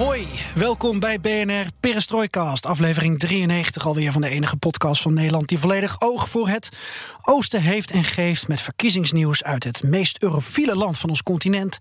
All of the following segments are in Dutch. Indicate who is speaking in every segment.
Speaker 1: Ahoy, welkom bij BNR Perestrooikast, aflevering 93 alweer van de enige podcast van Nederland die volledig oog voor het oosten heeft en geeft met verkiezingsnieuws uit het meest eurofiele land van ons continent,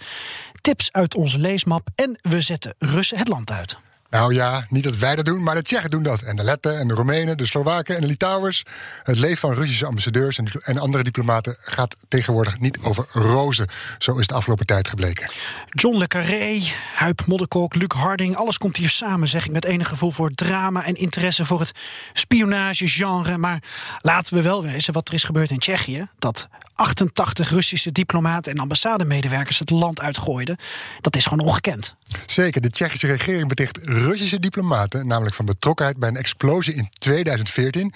Speaker 1: tips uit onze leesmap en we zetten Russen het land uit.
Speaker 2: Nou ja, niet dat wij dat doen, maar de Tsjechen doen dat. En de Letten en de Roemenen, de Slowaken en de Litouwers. Het leven van Russische ambassadeurs en, en andere diplomaten gaat tegenwoordig niet over rozen. Zo is de afgelopen tijd gebleken.
Speaker 1: John Le Carré, Huip Modderkolk, Luc Harding, alles komt hier samen, zeg ik met enig gevoel voor drama en interesse voor het spionagegenre. Maar laten we wel wezen wat er is gebeurd in Tsjechië. Dat 88 Russische diplomaten en ambassademedewerkers het land uitgooiden. Dat is gewoon ongekend.
Speaker 2: Zeker, de Tsjechische regering beticht Russische diplomaten, namelijk van betrokkenheid bij een explosie in 2014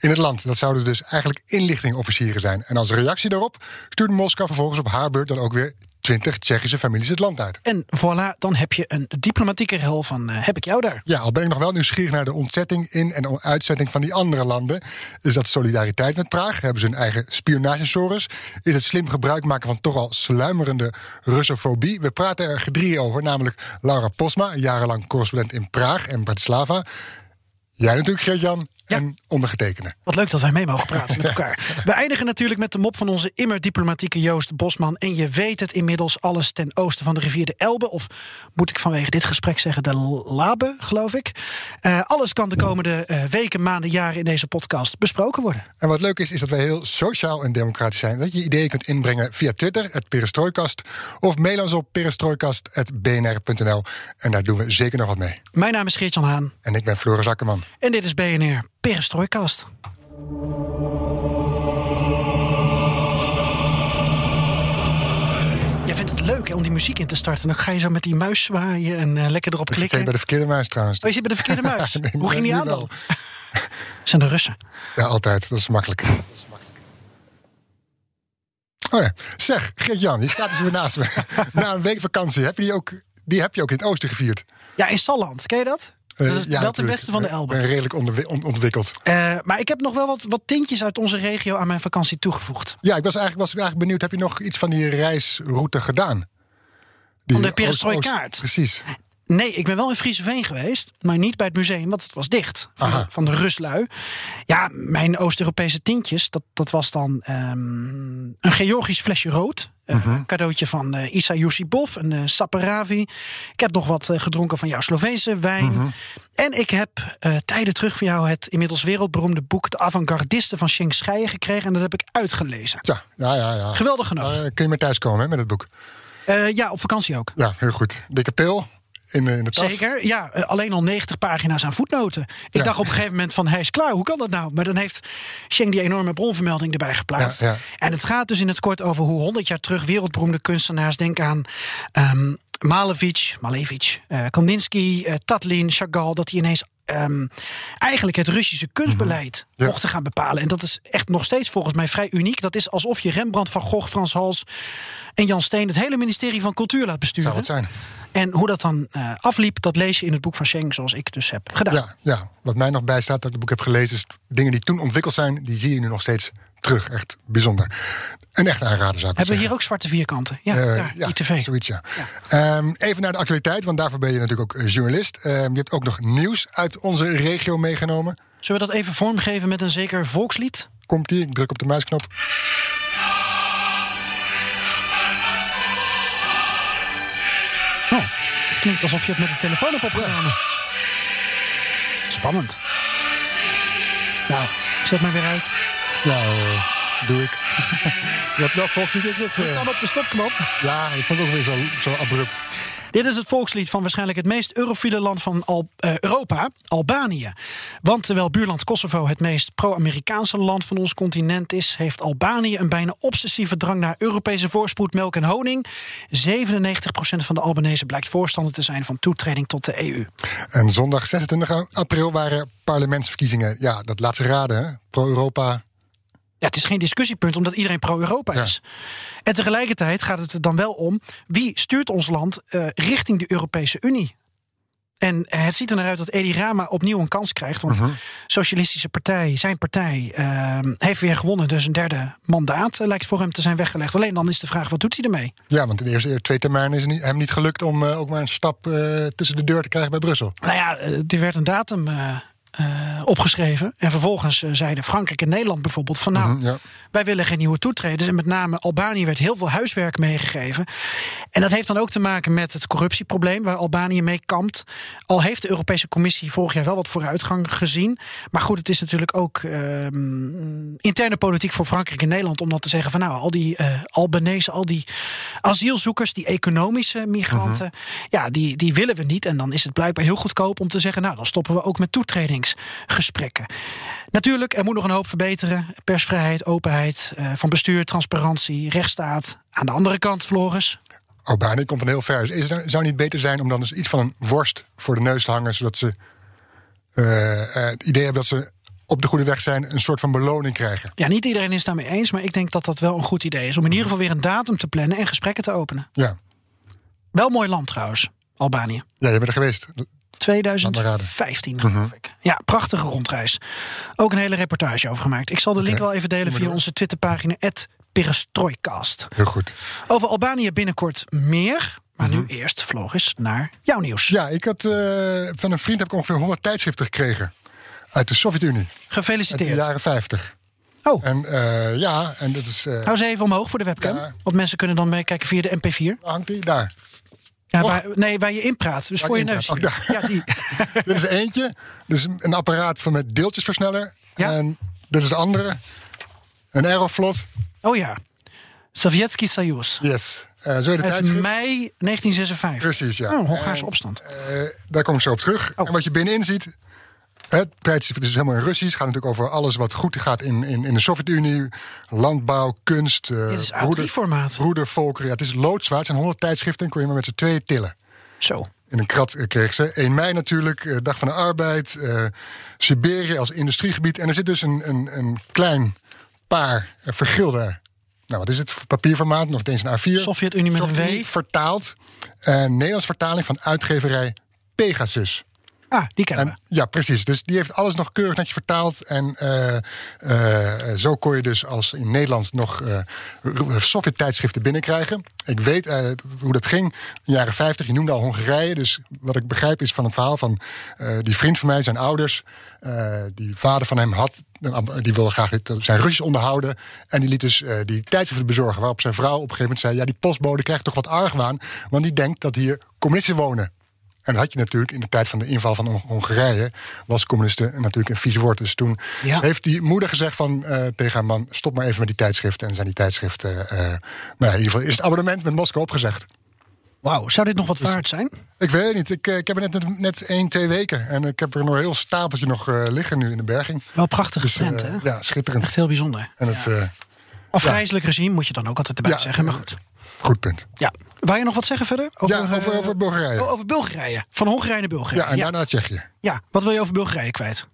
Speaker 2: in het land. Dat zouden dus eigenlijk inlichtingofficieren zijn. En als reactie daarop stuurt Moskou vervolgens op haar beurt dan ook weer 20 Tsjechische families het land uit.
Speaker 1: En voilà, dan heb je een diplomatieke rel van uh, heb ik jou daar.
Speaker 2: Ja, al ben ik nog wel nieuwsgierig naar de ontzetting in en uitzetting van die andere landen. Is dat solidariteit met Praag? Hebben ze een eigen spionagesaurus? Is het slim gebruik maken van toch al sluimerende Russofobie? We praten er gedrie over, namelijk Laura Posma, jarenlang correspondent in Praag en Bratislava. Jij natuurlijk, Gert-Jan en ondergetekende.
Speaker 1: Wat leuk dat wij mee mogen praten met elkaar. We eindigen natuurlijk met de mop van onze immer diplomatieke Joost Bosman. En je weet het inmiddels, alles ten oosten van de rivier de Elbe. Of moet ik vanwege dit gesprek zeggen de Labe, geloof ik. Uh, alles kan de komende uh, weken, maanden, jaren in deze podcast besproken worden.
Speaker 2: En wat leuk is, is dat wij heel sociaal en democratisch zijn. Dat je ideeën kunt inbrengen via Twitter, het Perestrooikast. Of mail ons op perestrooikast.bnr.nl. En daar doen we zeker nog wat mee.
Speaker 1: Mijn naam is Geert-Jan Haan.
Speaker 2: En ik ben Floris Akkerman.
Speaker 1: En dit is BNR Perestrooikast. Jij vindt het leuk hè, om die muziek in te starten. Dan ga je zo met die muis zwaaien en uh, lekker erop
Speaker 2: ik
Speaker 1: klikken.
Speaker 2: Ik zit bij de verkeerde muis trouwens.
Speaker 1: Oh, je zit bij de verkeerde muis.
Speaker 2: nee,
Speaker 1: Hoe ging die aan dan? zijn de Russen.
Speaker 2: Ja, altijd. Dat is makkelijk. Dat is makkelijk. Oh ja. Zeg, Geert-Jan, je staat dus weer naast me. Na een week vakantie, heb je die, ook, die heb je ook in het oosten gevierd?
Speaker 1: Ja, in Salland. Ken je dat? Dat is
Speaker 2: ja,
Speaker 1: wel ten westen van de Elbe.
Speaker 2: Ik ben redelijk ontwikkeld.
Speaker 1: Uh, maar ik heb nog wel wat, wat tintjes uit onze regio aan mijn vakantie toegevoegd.
Speaker 2: Ja, ik was eigenlijk, was eigenlijk benieuwd. Heb je nog iets van die reisroute gedaan?
Speaker 1: Die van de Perestrooikaart?
Speaker 2: Precies.
Speaker 1: Nee, ik ben wel in Frieseveen geweest, maar niet bij het museum, want het was dicht. Van, de, van de Ruslui. Ja, mijn Oost-Europese tintjes, dat, dat was dan um, een Georgisch flesje rood. Uh, uh -huh. Cadeautje van uh, Isa Yusipov, een uh, Saperavi. Ik heb nog wat uh, gedronken van jouw Sloveense wijn.
Speaker 2: Mhm.
Speaker 1: -huh. En ik heb tijden terug van jou het inmiddels wereldberoemde boek... De Avantgardisten van Schenk Scheijen gekregen. En dat heb ik uitgelezen.
Speaker 2: Ja, ja, ja. ja.
Speaker 1: Geweldig genoten.
Speaker 2: kun je maar thuiskomen hè, met het boek?
Speaker 1: ja, op vakantie ook.
Speaker 2: Ja, heel goed. Dikke pil, in, in de tas.
Speaker 1: Zeker, ja. Uh, alleen al 90 pagina's aan voetnoten. Ik
Speaker 2: Ja.
Speaker 1: dacht op een gegeven moment van, hij is klaar. Hoe kan dat nou? Maar dan heeft Schenk die enorme bronvermelding erbij geplaatst.
Speaker 2: Ja.
Speaker 1: En het gaat dus in het kort over hoe 100 jaar terug wereldberoemde kunstenaars... denk aan ehm Malevich, Malevich, eh, Kandinsky, eh, Tatlin, Chagall... dat die ineens ehm, eigenlijk het Russische kunstbeleid
Speaker 2: Mhm.
Speaker 1: Mochten gaan bepalen. En dat is echt nog steeds volgens mij vrij uniek. Dat is alsof je Rembrandt, Van Gogh, Frans Hals en Jan Steen... het hele ministerie van Cultuur laat besturen.
Speaker 2: Zou het zijn.
Speaker 1: En hoe dat dan eh, afliep, dat lees je in het boek van Schenk, zoals ik dus heb gedaan.
Speaker 2: Ja, ja, wat mij nog bijstaat dat ik het boek heb gelezen... is dingen die toen ontwikkeld zijn, die zie je nu nog steeds terug. Echt bijzonder. Een echt aanrader zou ik
Speaker 1: Hebben we
Speaker 2: zeggen.
Speaker 1: hier ook zwarte vierkanten? Ja,
Speaker 2: Eh,
Speaker 1: ja, ITV.
Speaker 2: Zoiets, ja. Ehm, even naar de actualiteit, want daarvoor ben je natuurlijk ook eh, journalist. Ehm, je hebt ook nog nieuws uit onze regio meegenomen.
Speaker 1: Zullen we dat even vormgeven met een zeker volkslied?
Speaker 2: Komt ie, ik druk op de muisknop.
Speaker 1: Klinkt alsof je het met de telefoon hebt opgenomen. Spannend. Nou, zet maar weer uit.
Speaker 2: Nou, eh, doe ik. Wat, welk volkslied is het? eh?
Speaker 1: Dan op de stopknop.
Speaker 2: Ja, dat vond ik ook weer zo, zo abrupt.
Speaker 1: Dit is het volkslied van waarschijnlijk het meest eurofiele land van Al- eh, Europa, Albanië. Want terwijl buurland Kosovo het meest pro-Amerikaanse land van ons continent is, heeft Albanië een bijna obsessieve drang naar Europese voorspoed, melk en honing. 97% van de Albanese blijkt voorstander te zijn van toetreding tot de EU.
Speaker 2: En zondag 26 april waren parlementsverkiezingen. Ja, dat laat ze raden? Pro-Europa.
Speaker 1: Ja, het is geen discussiepunt omdat iedereen pro-Europa
Speaker 2: Ja.
Speaker 1: is. En tegelijkertijd gaat het er dan wel om wie stuurt ons land eh, richting de Europese Unie. En het ziet er naar uit dat Edi Rama opnieuw een kans krijgt. Want Socialistische Partij, zijn partij, eh, heeft weer gewonnen. Dus een derde mandaat eh, lijkt voor hem te zijn weggelegd. Alleen dan is de vraag, wat doet hij ermee?
Speaker 2: Ja, want in de eerste twee termijnen is niet, hem niet gelukt om eh, ook maar een stap tussen de deur te krijgen bij Brussel.
Speaker 1: Nou ja, er werd een datum eh, opgeschreven. En vervolgens eh, zeiden Frankrijk en Nederland bijvoorbeeld van nou,
Speaker 2: Mhm, ja.
Speaker 1: wij willen geen nieuwe toetreders. En met name Albanië werd heel veel huiswerk meegegeven. En dat heeft dan ook te maken met het corruptieprobleem waar Albanië mee kampt. Al heeft de Europese Commissie vorig jaar wel wat vooruitgang gezien. Maar goed, het is natuurlijk ook ehm, interne politiek voor Frankrijk en Nederland om dan te zeggen van nou, al die eh Albanese, al die asielzoekers, die economische migranten, ja, die, die willen we niet. En dan is het blijkbaar heel goedkoop om te zeggen, nou, dan stoppen we ook met toetredingsgesprekken. Natuurlijk, er moet nog een hoop verbeteren. Persvrijheid, openheid eh, van bestuur, transparantie, rechtsstaat. Aan de andere kant, Floris.
Speaker 2: Albanië komt van heel ver. Is het, zou niet beter zijn om dan eens iets van een worst voor de neus te hangen, zodat ze eh, eh, het idee hebben dat ze op de goede weg zijn, een soort van beloning krijgen?
Speaker 1: Ja, niet iedereen is het daarmee eens, maar ik denk dat dat wel een goed idee is. Om in ieder geval weer een datum te plannen en gesprekken te openen.
Speaker 2: Ja,
Speaker 1: Wel mooi land trouwens, Albanië.
Speaker 2: ja je bent er geweest.
Speaker 1: 2015, geloof ik. Ja, prachtige rondreis. Ook een hele reportage over gemaakt. Ik zal de link wel even delen via onze Twitterpagina, Perestroikast.
Speaker 2: Heel goed.
Speaker 1: Over Albanië binnenkort meer. Maar nu eerst, Floris, naar jouw nieuws.
Speaker 2: Ja, ik had eh, van een vriend heb ik ongeveer 100 tijdschriften gekregen uit de Sovjet-Unie. Uit de
Speaker 1: Gefeliciteerd.
Speaker 2: jaren 50.
Speaker 1: Oh,
Speaker 2: En eh, ja, en dat is. eh,
Speaker 1: hou ze even omhoog voor de webcam.
Speaker 2: Ja.
Speaker 1: Want mensen kunnen dan meekijken via de MP4.
Speaker 2: hangt die? Daar.
Speaker 1: Ja, waar, nee, waar je in praat. Dus
Speaker 2: Waar
Speaker 1: voor je neus.
Speaker 2: Oh,
Speaker 1: ja, die.
Speaker 2: Dit is eentje. Dus een apparaat van met deeltjesversneller.
Speaker 1: Ja.
Speaker 2: En dit is de andere. Een Aeroflot.
Speaker 1: Oh ja. Sovjetski Soyuz.
Speaker 2: Yes. Eh, zo de
Speaker 1: Uit mei 1956.
Speaker 2: Precies, ja.
Speaker 1: Oh, Hongaarse
Speaker 2: En,
Speaker 1: opstand.
Speaker 2: eh, daar kom ik zo op terug.
Speaker 1: Oh.
Speaker 2: En wat je binnenin ziet. Het tijdschrift is helemaal in Russisch. Het gaat natuurlijk over alles wat goed gaat in, in, in de Sovjet-Unie. Landbouw, kunst. eh,
Speaker 1: Dit is
Speaker 2: broeder-
Speaker 1: A3-formaat.
Speaker 2: broedervolkeren. Ja, het is loodzwaar. Het zijn 100 tijdschriften. En kon je maar met z'n tweeën tillen.
Speaker 1: Zo.
Speaker 2: In een krat eh, kreeg ze. 1 mei natuurlijk, eh, Dag van de Arbeid. Siberië als industriegebied. En er zit dus een, een, een klein paar vergilde... Nou, wat is het? Papierformaat, nog eens een A4.
Speaker 1: Sovjet-Unie met een W.
Speaker 2: Vertaald. Een Nederlands vertaling van uitgeverij Pegasus.
Speaker 1: Ah, die kennen
Speaker 2: En, ja, precies. Dus die heeft alles nog keurig netjes vertaald. En eh, eh, zo kon je dus als in Nederland nog eh Sovjet-tijdschriften binnenkrijgen. Ik weet hoe dat ging in de jaren 50. Je noemde al Hongarije. Dus wat ik begrijp is van het verhaal van die vriend van mij, zijn ouders. die vader van hem had, die wilde graag zijn Russisch onderhouden. En die liet dus die tijdschriften bezorgen. Waarop zijn vrouw op een gegeven moment zei: Ja, die postbode krijgt toch wat argwaan. Want die denkt dat hier communisten wonen. En dat had je natuurlijk in de tijd van de inval van Hon- Hongarije. was communisten natuurlijk een vies woord. Dus toen
Speaker 1: Ja.
Speaker 2: heeft die moeder gezegd van, eh, tegen haar man: stop maar even met die tijdschriften. En zijn die tijdschriften. eh, nou ja, in ieder geval is het abonnement met Moskou opgezegd.
Speaker 1: Wauw, zou dit nog wat waard zijn?
Speaker 2: Ik weet het niet. Ik, eh, ik heb er net, net één, twee weken. En ik heb er nog een heel stapeltje nog liggen nu in de berging.
Speaker 1: Wel prachtig
Speaker 2: Dus,
Speaker 1: hè?
Speaker 2: ja, schitterend.
Speaker 1: Echt heel bijzonder.
Speaker 2: En het, eh,
Speaker 1: Afgrijzelijk regime moet je dan ook altijd erbij
Speaker 2: Ja,
Speaker 1: zeggen. Maar goed.
Speaker 2: Goed punt.
Speaker 1: Ja. Wou je nog wat zeggen verder? Over,
Speaker 2: Ja, over,
Speaker 1: eh,
Speaker 2: over Bulgarije.
Speaker 1: oh, over Bulgarije. Van Hongarije naar Bulgarije.
Speaker 2: ja, en
Speaker 1: ja.
Speaker 2: daarna Tsjechië.
Speaker 1: Ja, wat wil je over Bulgarije kwijt?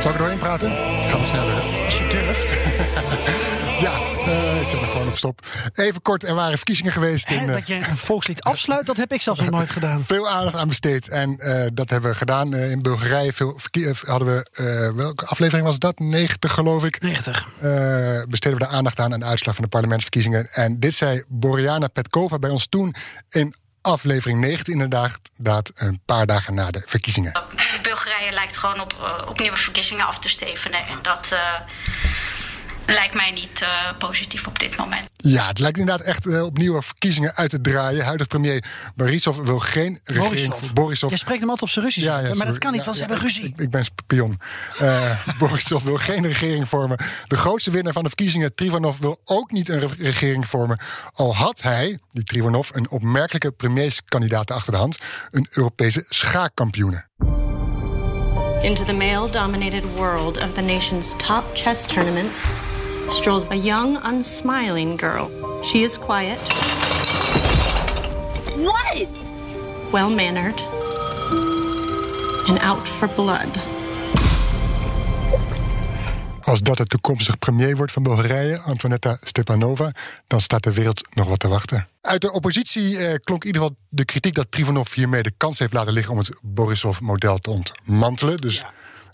Speaker 2: Zal ik er doorheen praten? Ga maar sneller. hè?
Speaker 1: Als je durft.
Speaker 2: Ja, eh, ik zet hem gewoon op stop. Even kort, er waren verkiezingen geweest.
Speaker 1: Hè,
Speaker 2: in, eh,
Speaker 1: dat je een volkslied afsluit, dat heb ik zelfs nog nooit gedaan.
Speaker 2: veel aandacht aan besteed. En eh, dat hebben we gedaan eh, in Bulgarije. Veel eh, hadden we, eh, welke aflevering was dat? 90 geloof ik.
Speaker 1: 90.
Speaker 2: Eh, besteden we daar aandacht aan aan de uitslag van de parlementsverkiezingen. En dit zei Boriana Petkova bij ons toen in aflevering 19 inderdaad, inderdaad, een paar dagen na de verkiezingen.
Speaker 3: Bulgarije lijkt gewoon op, eh, op nieuwe verkiezingen af te stevenen. En dat, eh, lijkt mij niet positief op dit moment.
Speaker 2: Ja, het lijkt inderdaad echt uh, op nieuwe verkiezingen uit te draaien. Huidig premier Borisov wil geen regering...
Speaker 1: Borisov.
Speaker 2: Borisov.
Speaker 1: Je spreekt hem altijd op zijn Russisch.
Speaker 2: Ja, ja,
Speaker 1: maar dat kan niet,
Speaker 2: ja,
Speaker 1: want ze
Speaker 2: ja,
Speaker 1: hebben ruzie.
Speaker 2: Ik, ik ben spion. Uh, Borisov wil geen regering vormen. De grootste winnaar van de verkiezingen, Trivanov, wil ook niet een regering vormen. Al had hij, die Trivanov, een opmerkelijke premierskandidaat achter de hand. Een Europese schaakkampioene.
Speaker 4: Into the male-dominated world of the nation's top chess tournaments strolls a young, unsmiling girl. She is quiet.
Speaker 3: What?
Speaker 4: Well mannered. And out for blood.
Speaker 2: Als dat de toekomstige premier wordt van Bulgarije, Antoinetta Stepanova, dan staat de wereld nog wat te wachten. Uit de oppositie eh, klonk in ieder geval de kritiek dat Trivanov hiermee de kans heeft laten liggen om het Borisov-model te ontmantelen. Dus. Ja.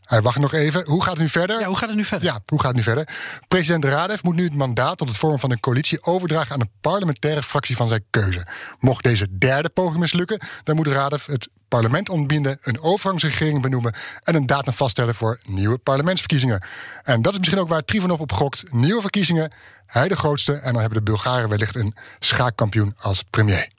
Speaker 2: Hij wacht nog even. Hoe gaat het nu verder?
Speaker 1: Ja, hoe gaat het nu verder?
Speaker 2: Ja, hoe gaat het nu verder? President Radev moet nu het mandaat tot het vormen van een coalitie overdragen aan een parlementaire fractie van zijn keuze. Mocht deze derde poging mislukken, dan moet Radev het parlement ontbinden, een overgangsregering benoemen en een datum vaststellen voor nieuwe parlementsverkiezingen. En dat is misschien ook waar Trivanov op gokt. Nieuwe verkiezingen, hij de grootste en dan hebben de Bulgaren wellicht een schaakkampioen als premier.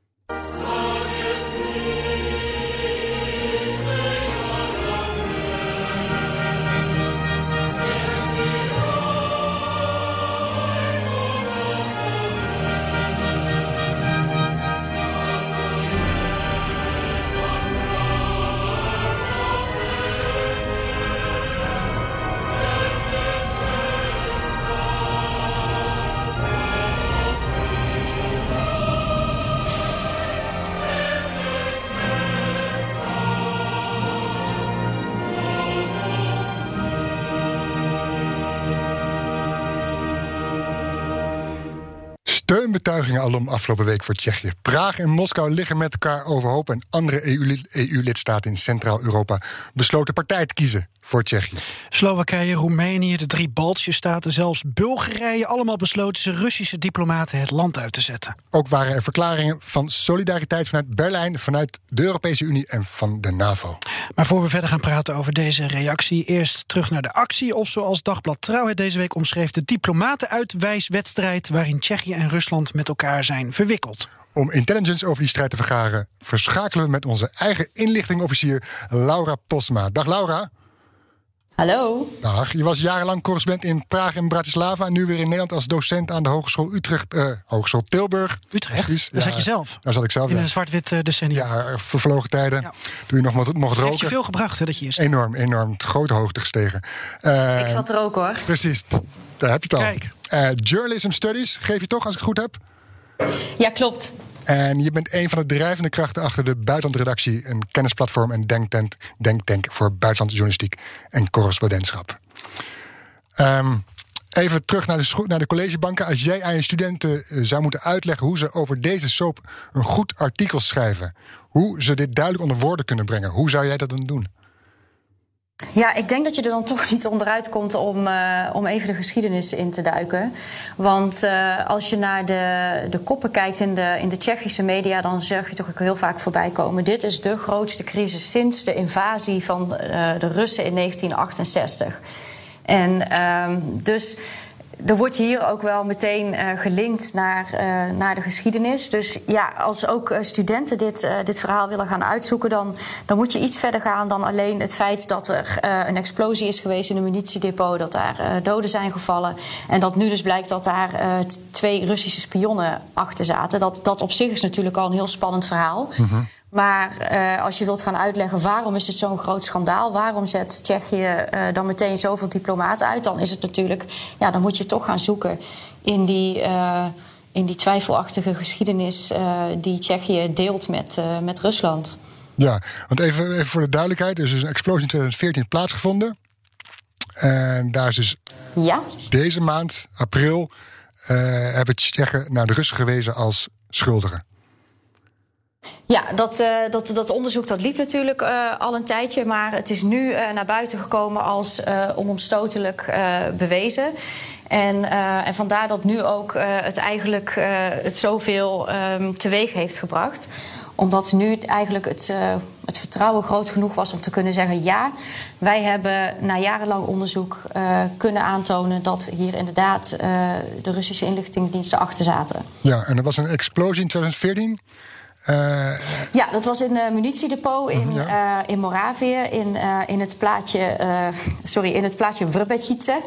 Speaker 2: Steunbetuigingen alom afgelopen week voor Tsjechië. Praag en Moskou liggen met elkaar overhoop. En andere EU-lidstaten in Centraal-Europa besloten partij te kiezen voor Tsjechië.
Speaker 1: Slowakije, Roemenië, de drie Baltische staten, zelfs Bulgarije. Allemaal besloten ze Russische diplomaten het land uit te zetten.
Speaker 2: Ook waren er verklaringen van solidariteit vanuit Berlijn, vanuit de Europese Unie en van de NAVO.
Speaker 1: Maar voor we verder gaan praten over deze reactie, eerst terug naar de actie. Of zoals Dagblad Trouw het deze week omschreef, de diplomatenuitwijswedstrijd waarin Tsjechië en Rusland met elkaar zijn verwikkeld.
Speaker 2: Om intelligence over die strijd te vergaren, verschakelen we met onze eigen inlichtingofficier Laura Posma. Dag Laura.
Speaker 5: Hallo.
Speaker 2: Dag, je was jarenlang correspondent in Praag en Bratislava. En nu weer in Nederland als docent aan de Hogeschool Utrecht, uh, Hogeschool Tilburg.
Speaker 1: Utrecht? Daar ja, zat je zelf?
Speaker 2: Daar zat ik zelf,
Speaker 1: In
Speaker 2: ja.
Speaker 1: een zwart-wit uh, decennium.
Speaker 2: Ja, vervlogen tijden. Ja. Toen je nog mocht, mocht roken.
Speaker 1: Heeft je veel gebracht, hè, dat je hier staat.
Speaker 2: Enorm, enorm. Grote hoogte gestegen. Uh,
Speaker 5: ik zat er ook, hoor.
Speaker 2: Precies, daar heb je het al.
Speaker 1: Kijk.
Speaker 2: journalism Studies, geef je toch, als ik het goed heb?
Speaker 5: Ja, klopt.
Speaker 2: En je bent een van de drijvende krachten achter de Buitenlandredactie, een kennisplatform en denktank, denktank voor buitenlandjournalistiek en correspondentschap. Um, even terug naar de, naar de collegebanken. Als jij aan je studenten zou moeten uitleggen hoe ze over deze soap een goed artikel schrijven, hoe ze dit duidelijk onder woorden kunnen brengen, hoe zou jij dat dan doen?
Speaker 5: Ja, ik denk dat je er dan toch niet onderuit komt om, uh, om even de geschiedenis in te duiken. Want uh, als je naar de, de koppen kijkt in de, in de Tsjechische media, dan zeg je toch ook heel vaak voorbij komen. Dit is de grootste crisis sinds de invasie van uh, de Russen in 1968. En dus er wordt hier ook wel meteen uh, gelinkt naar, uh, naar de geschiedenis. Dus ja, als ook uh, studenten dit, dit verhaal willen gaan uitzoeken, dan, dan moet je iets verder gaan dan alleen het feit dat er een explosie is geweest in een munitiedepot, dat daar doden zijn gevallen. En dat nu dus blijkt dat daar twee Russische spionnen achter zaten. Dat, dat op zich is natuurlijk al een heel spannend verhaal. -hmm. Maar uh, als je wilt gaan uitleggen waarom is het zo'n groot schandaal, waarom zet Tsjechië uh, dan meteen zoveel diplomaten uit, dan is het natuurlijk, ja, dan moet je toch gaan zoeken in die, uh, in die twijfelachtige geschiedenis die Tsjechië deelt met, met Rusland.
Speaker 2: Ja, want even, even voor de duidelijkheid: er is dus een explosie in 2014 plaatsgevonden. En daar is dus
Speaker 5: ja?
Speaker 2: deze maand, april, hebben Tsjechen naar de Russen gewezen als schuldigen.
Speaker 5: Ja, dat, uh, dat, dat onderzoek dat liep natuurlijk uh, al een tijdje. Maar het is nu uh, naar buiten gekomen als onomstotelijk bewezen. En, en vandaar dat nu ook het eigenlijk het zoveel um, teweeg heeft gebracht omdat nu eigenlijk het, uh, het vertrouwen groot genoeg was om te kunnen zeggen: ja, wij hebben na jarenlang onderzoek uh, kunnen aantonen dat hier inderdaad uh, de Russische inlichtingendiensten achter zaten.
Speaker 2: Ja, en er was een explosie in 2014.
Speaker 5: Ja, dat was in een munitiedepot in, ja. in Moravië, in, in het plaatje, sorry, in het plaatje Vrbecice.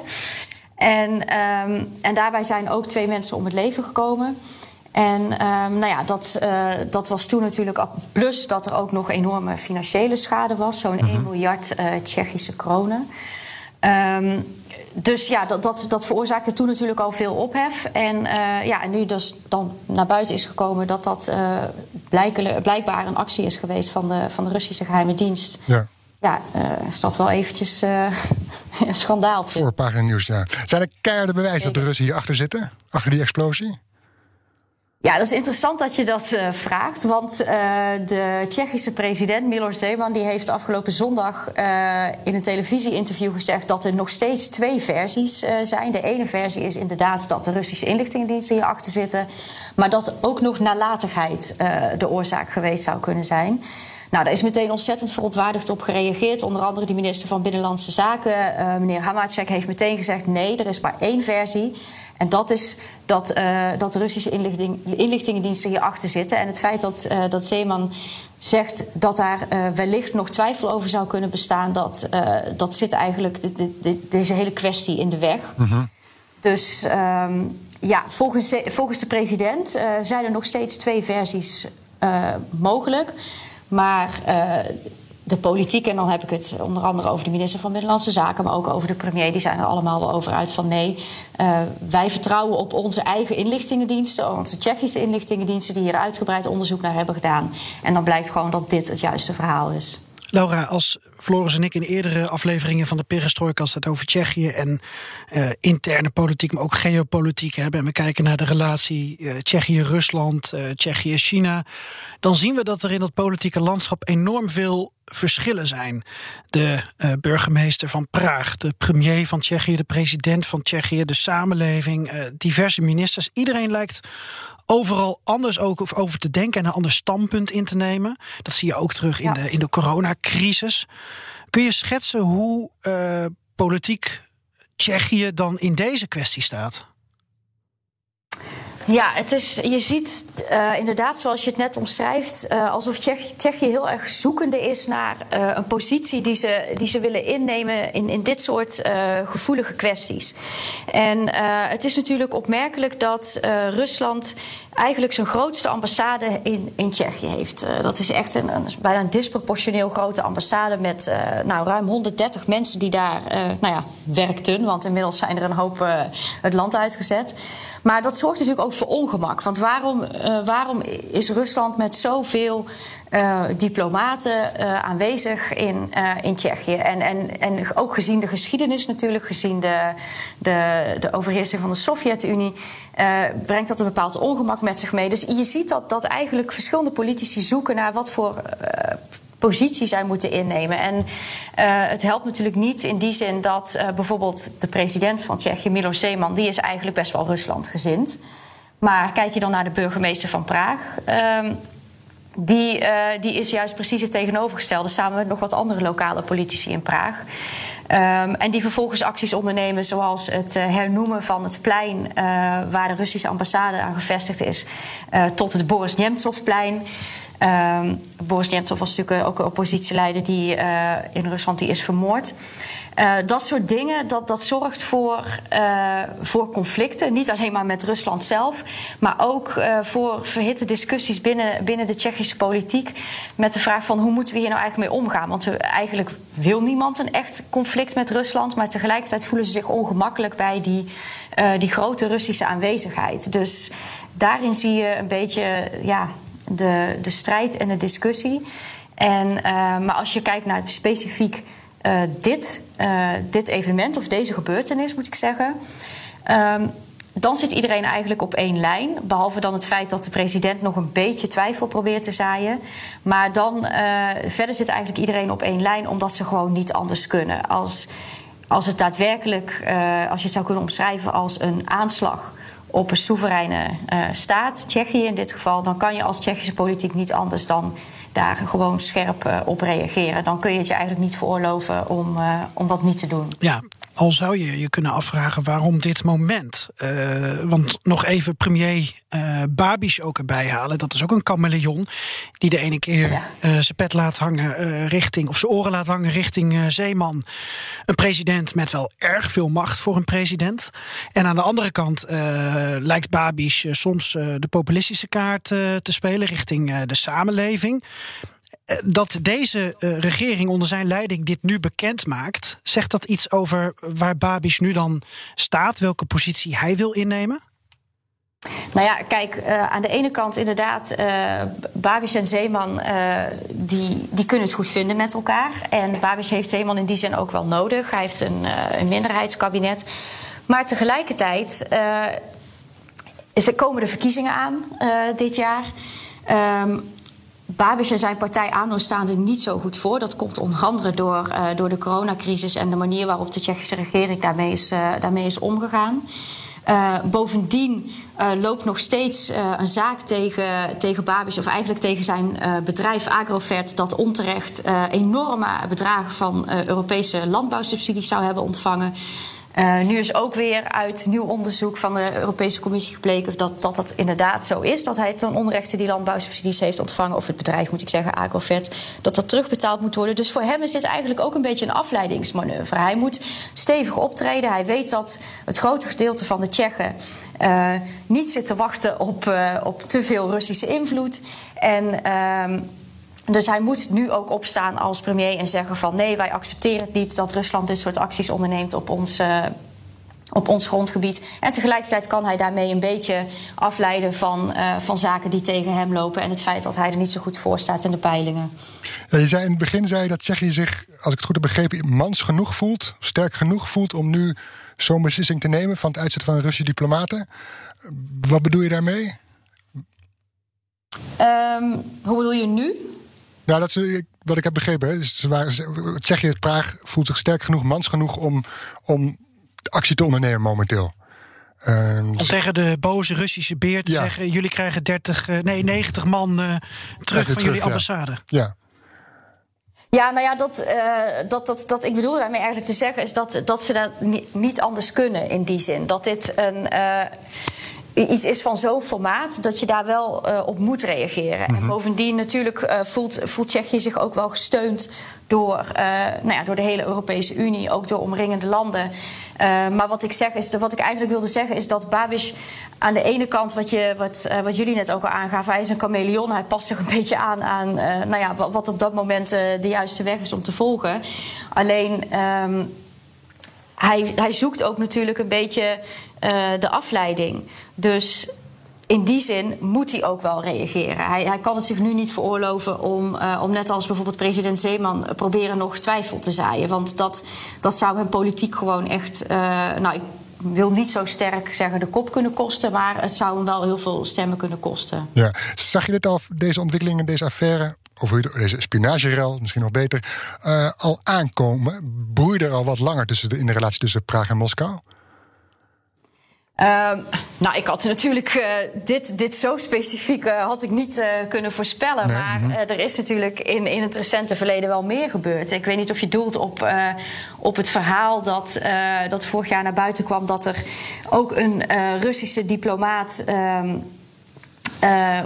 Speaker 5: En, um, en daarbij zijn ook twee mensen om het leven gekomen. En um, nou ja, dat, dat was toen natuurlijk. Plus dat er ook nog enorme financiële schade was. Zo'n mm -hmm. 1 miljard uh, Tsjechische kronen. Um, dus ja, dat, dat, dat, veroorzaakte toen natuurlijk al veel ophef. En, uh, ja, en nu dus dan naar buiten is gekomen dat dat blijkbaar een actie is geweest van de, van de Russische geheime dienst. Ja. Ja, is dat wel eventjes een schandaaltje.
Speaker 2: Voor pagina nieuws, ja. Zijn er keiharde bewijzen dat de Russen hierachter zitten? Achter die explosie?
Speaker 5: Ja, dat is interessant dat je dat uh, vraagt. Want uh, de Tsjechische president Miloš Zeman die heeft afgelopen zondag uh, in een televisieinterview gezegd dat er nog steeds twee versies zijn. De ene versie is inderdaad dat de Russische inlichtingendiensten hierachter zitten. Maar dat ook nog nalatigheid de oorzaak geweest zou kunnen zijn. Nou, daar is meteen ontzettend verontwaardigd op gereageerd. Onder andere de minister van Binnenlandse Zaken, meneer Hamacek, heeft meteen gezegd: nee, er is maar één versie. En dat is dat, uh, dat de Russische inlichting, inlichtingendiensten hierachter zitten. En het feit dat, uh, dat Zeeman zegt dat daar uh, wellicht nog twijfel over zou kunnen bestaan, dat, dat zit eigenlijk de, de, de, deze hele kwestie in de weg. -hmm. Dus um, ja, volgens, volgens de president zijn er nog steeds twee versies mogelijk. Maar de politiek, en dan heb ik het onder andere over de minister van Binnenlandse Zaken, maar ook over de premier, die zijn er allemaal wel over uit van nee, uh, wij vertrouwen op onze eigen inlichtingendiensten, onze Tsjechische inlichtingendiensten, die hier uitgebreid onderzoek naar hebben gedaan. En dan blijkt gewoon dat dit het juiste verhaal is.
Speaker 1: Laura, als Floris en ik in eerdere afleveringen van de Perestroikast het over Tsjechië en uh, interne politiek, maar ook geopolitiek hebben. En we kijken naar de relatie uh, Tsjechië-Rusland, Tsjechië-China. Dan zien we dat er in dat politieke landschap enorm veel verschillen zijn. De uh, burgemeester van Praag, de premier van Tsjechië, de president van Tsjechië, de samenleving, uh, diverse ministers. Iedereen lijkt overal anders ook over te denken en een ander standpunt in te nemen. Dat zie je ook terug in, ja. de, in de coronacrisis. Kun je schetsen hoe uh, politiek Tsjechië dan in deze kwestie staat?
Speaker 5: Ja, het is, je ziet uh, inderdaad, zoals je het net omschrijft, uh, alsof Tsjechië, heel erg zoekende is naar uh, een positie die ze, die ze willen innemen in, in dit soort gevoelige kwesties. En het is natuurlijk opmerkelijk dat Rusland eigenlijk zijn grootste ambassade in, in Tsjechië heeft. Dat is echt een, een, bijna een disproportioneel grote ambassade met nou, ruim 130 mensen die daar nou ja, werkten. Want inmiddels zijn er een hoop het land uitgezet. Maar dat zorgt natuurlijk ook voor ongemak. Want waarom, waarom is Rusland met zoveel uh, diplomaten uh, aanwezig in, in Tsjechië. En, en, en ook gezien de geschiedenis natuurlijk, gezien de, de, de overheersing van de Sovjet-Unie, brengt dat een bepaald ongemak met zich mee. Dus je ziet dat, dat eigenlijk verschillende politici zoeken naar wat voor positie zij moeten innemen. En uh, het helpt natuurlijk niet in die zin dat uh, bijvoorbeeld de president van Tsjechië, Miloš Zeman, die is eigenlijk best wel Ruslandgezind. Maar kijk je dan naar de burgemeester van Praag. Uh, die, uh, die is juist precies het tegenovergestelde, samen met nog wat andere lokale politici in Praag. Um, en die vervolgens acties ondernemen, zoals het hernoemen van het plein waar de Russische ambassade aan gevestigd is, tot het Boris Nemtsovplein. Um, Boris Nemtsov was natuurlijk ook een oppositieleider die in Rusland die is vermoord. Uh, dat soort dingen, dat, dat zorgt voor, voor conflicten. Niet alleen maar met Rusland zelf, maar ook voor verhitte discussies binnen, binnen de Tsjechische politiek. Met de vraag van hoe moeten we hier nou eigenlijk mee omgaan? Want we, eigenlijk wil niemand een echt conflict met Rusland, maar tegelijkertijd voelen ze zich ongemakkelijk bij die, die grote Russische aanwezigheid. Dus daarin zie je een beetje ja, de, de strijd en de discussie. En, maar als je kijkt naar specifiek uh, dit, uh, dit evenement of deze gebeurtenis, moet ik zeggen. Um, dan zit iedereen eigenlijk op één lijn. Behalve dan het feit dat de president nog een beetje twijfel probeert te zaaien. Maar dan verder zit eigenlijk iedereen op één lijn, omdat ze gewoon niet anders kunnen. Als, als het daadwerkelijk, als je het zou kunnen omschrijven als een aanslag op een soevereine uh, staat, Tsjechië in dit geval, dan kan je als Tsjechische politiek niet anders dan daar gewoon scherp uh, op reageren. Dan kun je het je eigenlijk niet veroorloven om, uh, om dat niet te doen.
Speaker 1: Ja, al zou je je kunnen afvragen waarom dit moment. Uh, want nog even premier uh, Babiš ook erbij halen. Dat is ook een kameleon. Die de ene keer ja. uh, zijn pet laat hangen richting. of zijn oren laat hangen richting Zeeman. Een president met wel erg veel macht voor een president. En aan de andere kant lijkt Babiš soms de populistische kaart te spelen richting de samenleving dat deze uh, regering onder zijn leiding dit nu bekend maakt, zegt dat iets over waar Babiš nu dan staat, welke positie hij wil innemen?
Speaker 5: Nou ja, kijk, uh, aan de ene kant inderdaad, uh, Babiš en Zeeman die, die kunnen het goed vinden met elkaar. En Babiš heeft Zeeman in die zin ook wel nodig. Hij heeft een, een minderheidskabinet. Maar tegelijkertijd er komen de verkiezingen aan dit jaar. Um, Babiš en zijn partij ANO staan er niet zo goed voor. Dat komt onder andere door, uh, door de coronacrisis en de manier waarop de Tsjechische regering daarmee is, uh, daarmee is omgegaan. Uh, bovendien loopt nog steeds een zaak tegen, tegen Babiš, of eigenlijk tegen zijn bedrijf Agrovet, dat onterecht enorme bedragen van Europese landbouwsubsidies zou hebben ontvangen. Uh, nu is ook weer uit nieuw onderzoek van de Europese Commissie gebleken dat dat, dat inderdaad zo is. Dat hij ten onrechte die landbouwsubsidies heeft ontvangen, of het bedrijf moet ik zeggen, Agrovet, dat dat terugbetaald moet worden. Dus voor hem is dit eigenlijk ook een beetje een afleidingsmanoeuvre. Hij moet stevig optreden. Hij weet dat het grote gedeelte van de Tsjechen uh, niet zit te wachten op, uh, op te veel Russische invloed. En dus hij moet nu ook opstaan als premier en zeggen van nee, wij accepteren het niet dat Rusland dit soort acties onderneemt op ons. Uh, op ons grondgebied. En tegelijkertijd kan hij daarmee een beetje afleiden van, uh, van zaken die tegen hem lopen. En het feit dat hij er niet zo goed voor staat in de peilingen.
Speaker 2: Ja, je zei in het begin zei dat Tsjechië zich, als ik het goed heb begrepen, mans genoeg voelt, sterk genoeg voelt om nu zo'n beslissing te nemen van het uitzetten van Russische diplomaten. Wat bedoel je daarmee?
Speaker 5: Um, hoe bedoel je nu?
Speaker 2: Nou, dat ze, wat ik heb begrepen, hè, dus ze waren, Tsjechië, Praag voelt zich sterk genoeg, mans genoeg om, om actie te ondernemen momenteel.
Speaker 1: Uh, om tegen de boze Russische beer te ja. zeggen: jullie krijgen 30, uh, nee, 90 man uh, terug van terug, jullie ambassade.
Speaker 2: Ja.
Speaker 5: Ja, nou ja, dat, uh, dat, dat, dat ik bedoel daarmee eigenlijk te zeggen is dat, dat ze dat niet anders kunnen in die zin. Dat dit een iets is van zo'n formaat dat je daar wel uh, op moet reageren. Mm -hmm. En mhm. bovendien natuurlijk uh, voelt, voelt Tsjechië zich ook wel gesteund door, uh, nou ja, door de hele Europese Unie, ook door omringende landen. maar wat ik zeg is, wat ik eigenlijk wilde zeggen is dat Babiš aan de ene kant, wat, je, wat, wat jullie net ook al aangaven, hij is een chameleon. Hij past zich een beetje aan aan nou ja, wat op dat moment de juiste weg is om te volgen. Alleen. Um, hij, hij zoekt ook natuurlijk een beetje de afleiding. Dus in die zin moet hij ook wel reageren. Hij, hij kan het zich nu niet veroorloven om, uh, om net als bijvoorbeeld president Zeeman proberen nog twijfel te zaaien. Want dat, dat zou hem politiek gewoon echt. Uh, nou, ik wil niet zo sterk zeggen de kop kunnen kosten, maar het zou hem wel heel veel stemmen kunnen kosten.
Speaker 2: Ja, zag je dit al, deze ontwikkelingen, deze affaire, of deze spionagerel, misschien nog beter, al aankomen? Broeide er al wat langer tussen de, in de relatie tussen Praag en Moskou?
Speaker 5: Uh, nou, ik had natuurlijk uh, dit, dit zo specifiek uh, had ik niet uh, kunnen voorspellen. Nee, maar -hmm. er is natuurlijk in, in het recente verleden wel meer gebeurd. Ik weet niet of je doelt op, op het verhaal dat, dat vorig jaar naar buiten kwam dat er ook een Russische diplomaat. Ehm,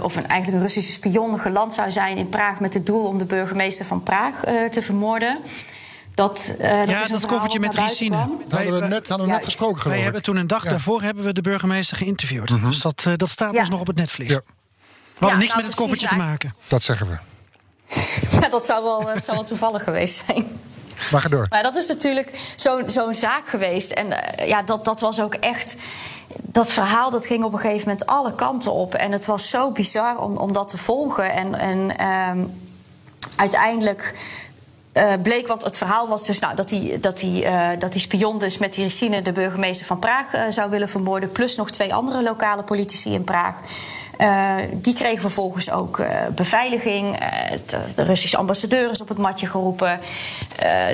Speaker 5: of een, eigenlijk een Russische spion geland zou zijn in Praag met het doel om de burgemeester van Praag te vermoorden. Dat, uh, dat
Speaker 1: ja, dat koffertje met Ricine.
Speaker 2: Wij hadden we net, hadden we net gesproken.
Speaker 1: Wij hebben toen een dag ja. daarvoor hebben we de burgemeester geïnterviewd. Mm -hmm. Dus dat, uh, dat staat ja. ons nog op het netvlies. Ja. We hadden niks nou, met het koffertje te maken.
Speaker 2: Dat zeggen we.
Speaker 5: ja, dat zou wel, dat zou wel toevallig geweest zijn.
Speaker 2: Maar ga door.
Speaker 5: Maar dat is natuurlijk zo'n zo'n zaak geweest. En uh, ja, dat, dat was ook echt. Dat verhaal dat ging op een gegeven moment alle kanten op. En het was zo bizar om, om dat te volgen. En, en um, uiteindelijk uh, bleek, want het verhaal was dus nou, dat, die, dat, die, uh, dat die spion dus met die Ricine de burgemeester van Praag uh, zou willen vermoorden. Plus nog twee andere lokale politici in Praag. Die kregen vervolgens ook beveiliging. Uh, de Russische ambassadeur is op het matje geroepen.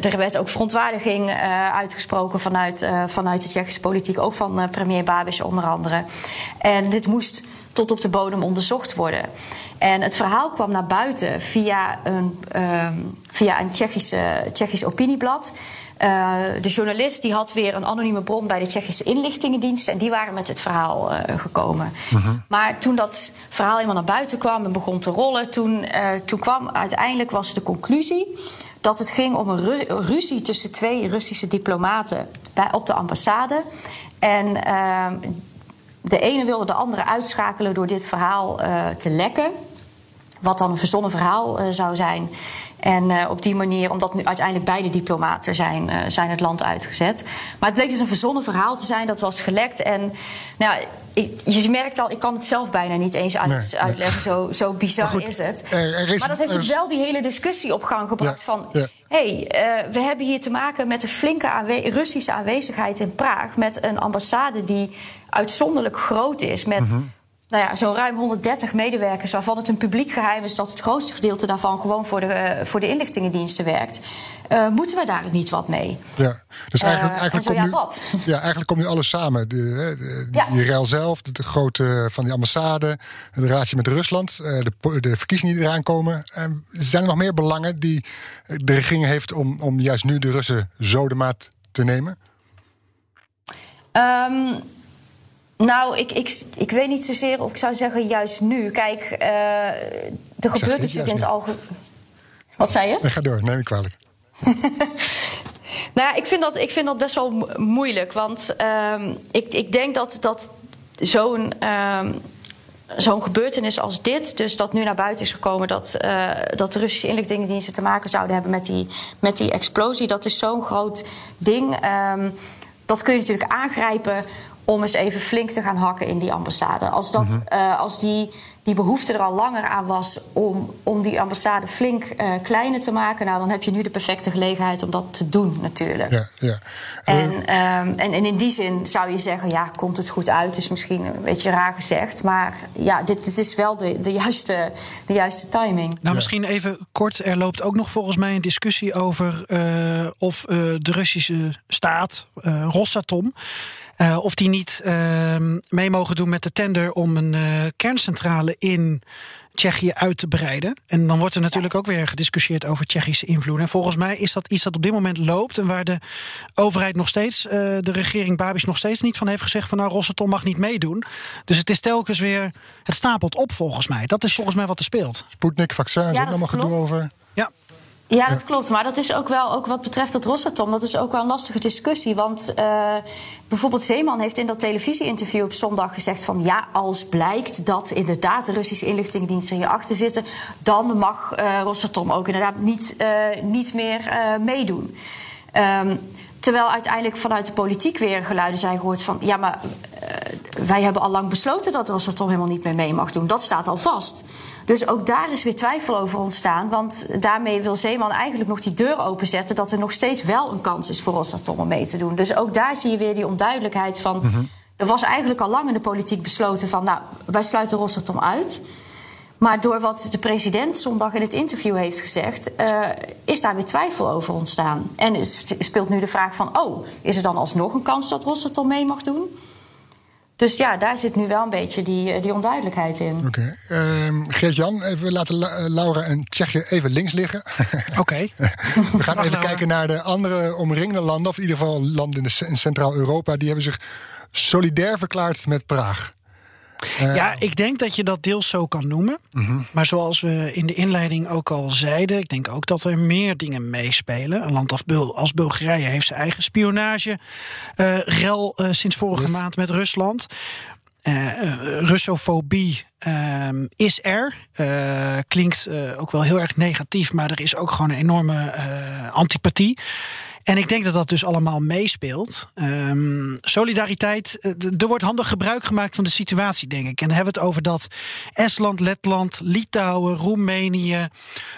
Speaker 5: er werd ook verontwaardiging uitgesproken vanuit, vanuit de Tsjechische politiek, ook van premier Babiš onder andere. En dit moest tot op de bodem onderzocht worden. En het verhaal kwam naar buiten via een, via een Tsjechische, Tsjechisch opinieblad. Uh, de journalist die had weer een anonieme bron bij de Tsjechische inlichtingendienst. En die waren met het verhaal uh, gekomen. Uh -huh. Maar toen dat verhaal helemaal naar buiten kwam en begon te rollen, toen, uh, toen kwam uiteindelijk was de conclusie dat het ging om een ru ruzie tussen twee Russische diplomaten bij, op de ambassade. En de ene wilde de andere uitschakelen door dit verhaal te lekken. Wat dan een verzonnen verhaal zou zijn. En uh, op die manier, omdat nu uiteindelijk beide diplomaten zijn, uh, zijn het land uitgezet. Maar het bleek dus een verzonnen verhaal te zijn, dat was gelekt. En nou, ik, je merkt al, ik kan het zelf bijna niet eens uit, nee, uitleggen, nee. Zo, zo bizar goed, is het.
Speaker 2: Er, er is,
Speaker 5: maar dat heeft dus wel die hele discussie op gang gebracht ja, van... Ja. hé, hey, uh, we hebben hier te maken met een flinke aanwe Russische aanwezigheid in Praag... met een ambassade die uitzonderlijk groot is, met... Mm -hmm nou ja, zo'n ruim 130 medewerkers, waarvan het een publiek geheim is dat het grootste gedeelte daarvan gewoon voor de, uh, voor de inlichtingendiensten werkt. Uh, moeten we daar niet wat mee?
Speaker 2: Ja, dus eigenlijk,
Speaker 5: uh,
Speaker 2: eigenlijk,
Speaker 5: zo,
Speaker 2: komt
Speaker 5: ja,
Speaker 2: nu,
Speaker 5: wat?
Speaker 2: ja, eigenlijk komt nu alles samen. De, de,
Speaker 5: Ja.
Speaker 2: Die rel zelf, de, de grootte van die ambassade, de relatie met Rusland, eh, de, de verkiezingen die eraan komen. En zijn er nog meer belangen die de regering heeft om, om juist nu de Russen zo de maat te nemen?
Speaker 5: Um, nou, ik, ik, ik weet niet zozeer of ik zou zeggen juist nu. Kijk, uh, er gebeurt natuurlijk in het algemeen. Wat zei je?
Speaker 2: Ga door, neem ik kwalijk.
Speaker 5: Nou, ja, ik vind dat, ik vind dat best wel mo- moeilijk. Want um, ik, ik denk dat, dat zo'n. Um, Zo'n gebeurtenis als dit, dus dat nu naar buiten is gekomen dat, uh, dat de Russische inlichtingendiensten te maken zouden hebben met die, met die explosie, dat is zo'n groot ding. Um, dat kun je natuurlijk aangrijpen om eens even flink te gaan hakken in die ambassade. Als, dat,
Speaker 2: Mhm.
Speaker 5: uh, als die, die behoefte er al langer aan was om, om die ambassade flink uh, kleiner te maken, nou, dan heb je nu de perfecte gelegenheid om dat te doen, natuurlijk.
Speaker 2: Ja, ja.
Speaker 5: En, um, en, en in die zin zou je zeggen, ja, komt het goed uit? is misschien een beetje raar gezegd. Maar ja, dit, dit is wel de, de, juiste, de juiste timing.
Speaker 1: Nou, misschien even kort. Er loopt ook nog volgens mij een discussie over uh, of uh, de Russische staat, uh, Rosatom. Uh, of die niet uh, mee mogen doen met de tender om een uh, kerncentrale in Tsjechië uit te breiden. En dan wordt er natuurlijk ook weer gediscussieerd over Tsjechische invloed. En volgens mij is dat iets dat op dit moment loopt en waar de overheid nog steeds, uh, de regering Babiš nog steeds niet van heeft gezegd van nou Rosatom mag niet meedoen. Dus het is telkens weer, het stapelt op volgens mij. Dat is volgens mij wat er speelt.
Speaker 2: Sputnik, vaccins,
Speaker 5: Ja,
Speaker 2: ook
Speaker 5: dat
Speaker 2: allemaal gedoe over.
Speaker 1: Ja.
Speaker 5: Ja, dat klopt. Maar dat is ook wel, ook wat betreft het Rosatom, dat is ook wel een lastige discussie. Want uh, bijvoorbeeld Zeeman heeft in dat televisie-interview op zondag gezegd van ja, als blijkt dat inderdaad de Russische inlichtingendiensten hierachter zitten, dan mag uh, Rosatom ook inderdaad niet, uh, niet meer meedoen. Um, Terwijl uiteindelijk vanuit de politiek weer geluiden zijn gehoord van... ja, maar wij hebben al lang besloten dat Rosatom helemaal niet meer mee mag doen. Dat staat al vast. Dus ook daar is weer twijfel over ontstaan. Want daarmee wil Zeeman eigenlijk nog die deur openzetten... dat er nog steeds wel een kans is voor Rosatom om mee te doen. Dus ook daar zie je weer die onduidelijkheid van... Mm -hmm. er was eigenlijk al lang in de politiek besloten van... nou, wij sluiten Rosatom uit... Maar door wat de president zondag in het interview heeft gezegd, uh, is daar weer twijfel over ontstaan. En is, speelt nu de vraag van, oh, is er dan alsnog een kans dat Rosatom mee mag doen? Dus ja, daar zit nu wel een beetje die, die onduidelijkheid in.
Speaker 2: Oké. Okay. Um, Geert-Jan, even laten La Laura en Tsjechië even links liggen.
Speaker 1: Oké. Okay.
Speaker 2: We gaan even Laura. kijken naar de andere omringende landen, of in ieder geval landen in Centraal-Europa. Die hebben zich solidair verklaard met Praag.
Speaker 1: Ja, ik denk dat je dat deels zo kan noemen.
Speaker 2: Mhm.
Speaker 1: Uh -huh. Maar zoals we in de inleiding ook al zeiden, ik denk ook dat er meer dingen meespelen. Een land als, Bul als Bulgarije heeft zijn eigen spionage. Uh, rel sinds vorige yes. maand met Rusland. Russofobie ehm, is er. Uh, klinkt uh, ook wel heel erg negatief, maar er is ook gewoon een enorme uh, antipathie. En ik denk dat dat dus allemaal meespeelt. Ehm, solidariteit, eh, er wordt handig gebruik gemaakt van de situatie, denk ik. En dan hebben we het over dat Estland, Letland, Litouwen, Roemenië,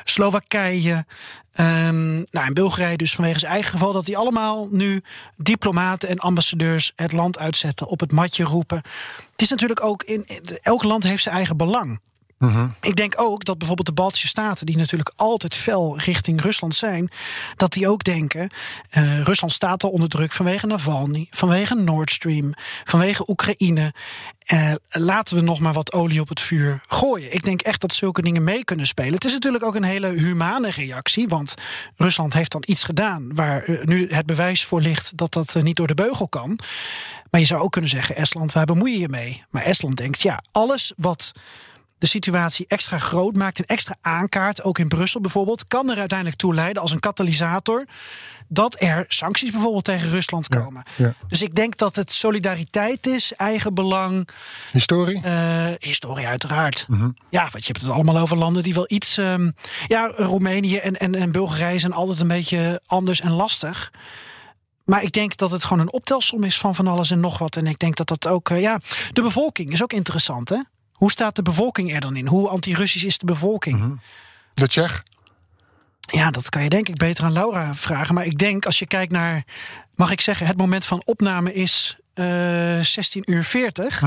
Speaker 1: Slowakije. ehm, nou, en Bulgarije dus vanwege zijn eigen geval... dat die allemaal nu diplomaten en ambassadeurs het land uitzetten... op het matje roepen. Het is natuurlijk ook... in in- elk land heeft zijn eigen belang. Ik denk ook dat bijvoorbeeld de Baltische Staten, die natuurlijk altijd fel richting Rusland zijn, dat die ook denken: eh, Rusland staat al onder druk vanwege Navalny, vanwege Nord Stream, vanwege Oekraïne. Eh, laten we nog maar wat olie op het vuur gooien. Ik denk echt dat zulke dingen mee kunnen spelen. Het is natuurlijk ook een hele humane reactie, want Rusland heeft dan iets gedaan waar eh, nu het bewijs voor ligt dat dat niet door de beugel kan. Maar je zou ook kunnen zeggen: Estland, waar bemoei je je mee? Maar Estland denkt: ja, alles wat de situatie extra groot maakt, een extra aankaart, ook in Brussel bijvoorbeeld, kan er uiteindelijk toe leiden als een katalysator dat er sancties bijvoorbeeld tegen Rusland komen.
Speaker 2: ja.
Speaker 1: Dus ik denk dat het solidariteit is, eigen belang,
Speaker 2: Historie?
Speaker 1: eh, historie uiteraard. Ja, want je hebt het allemaal over landen die wel iets. ehm, ja, Roemenië en, en, en Bulgarije zijn altijd een beetje anders en lastig. Maar ik denk dat het gewoon een optelsom is van van alles en nog wat. En ik denk dat dat ook. eh, ja, de bevolking is ook interessant, hè? Hoe staat de bevolking er dan in? Hoe anti-Russisch is de bevolking?
Speaker 2: De Tsjech?
Speaker 1: Ja, dat kan je denk ik beter aan Laura vragen. Maar ik denk als je kijkt naar, mag ik zeggen, het moment van opname is eh 16 uur 40.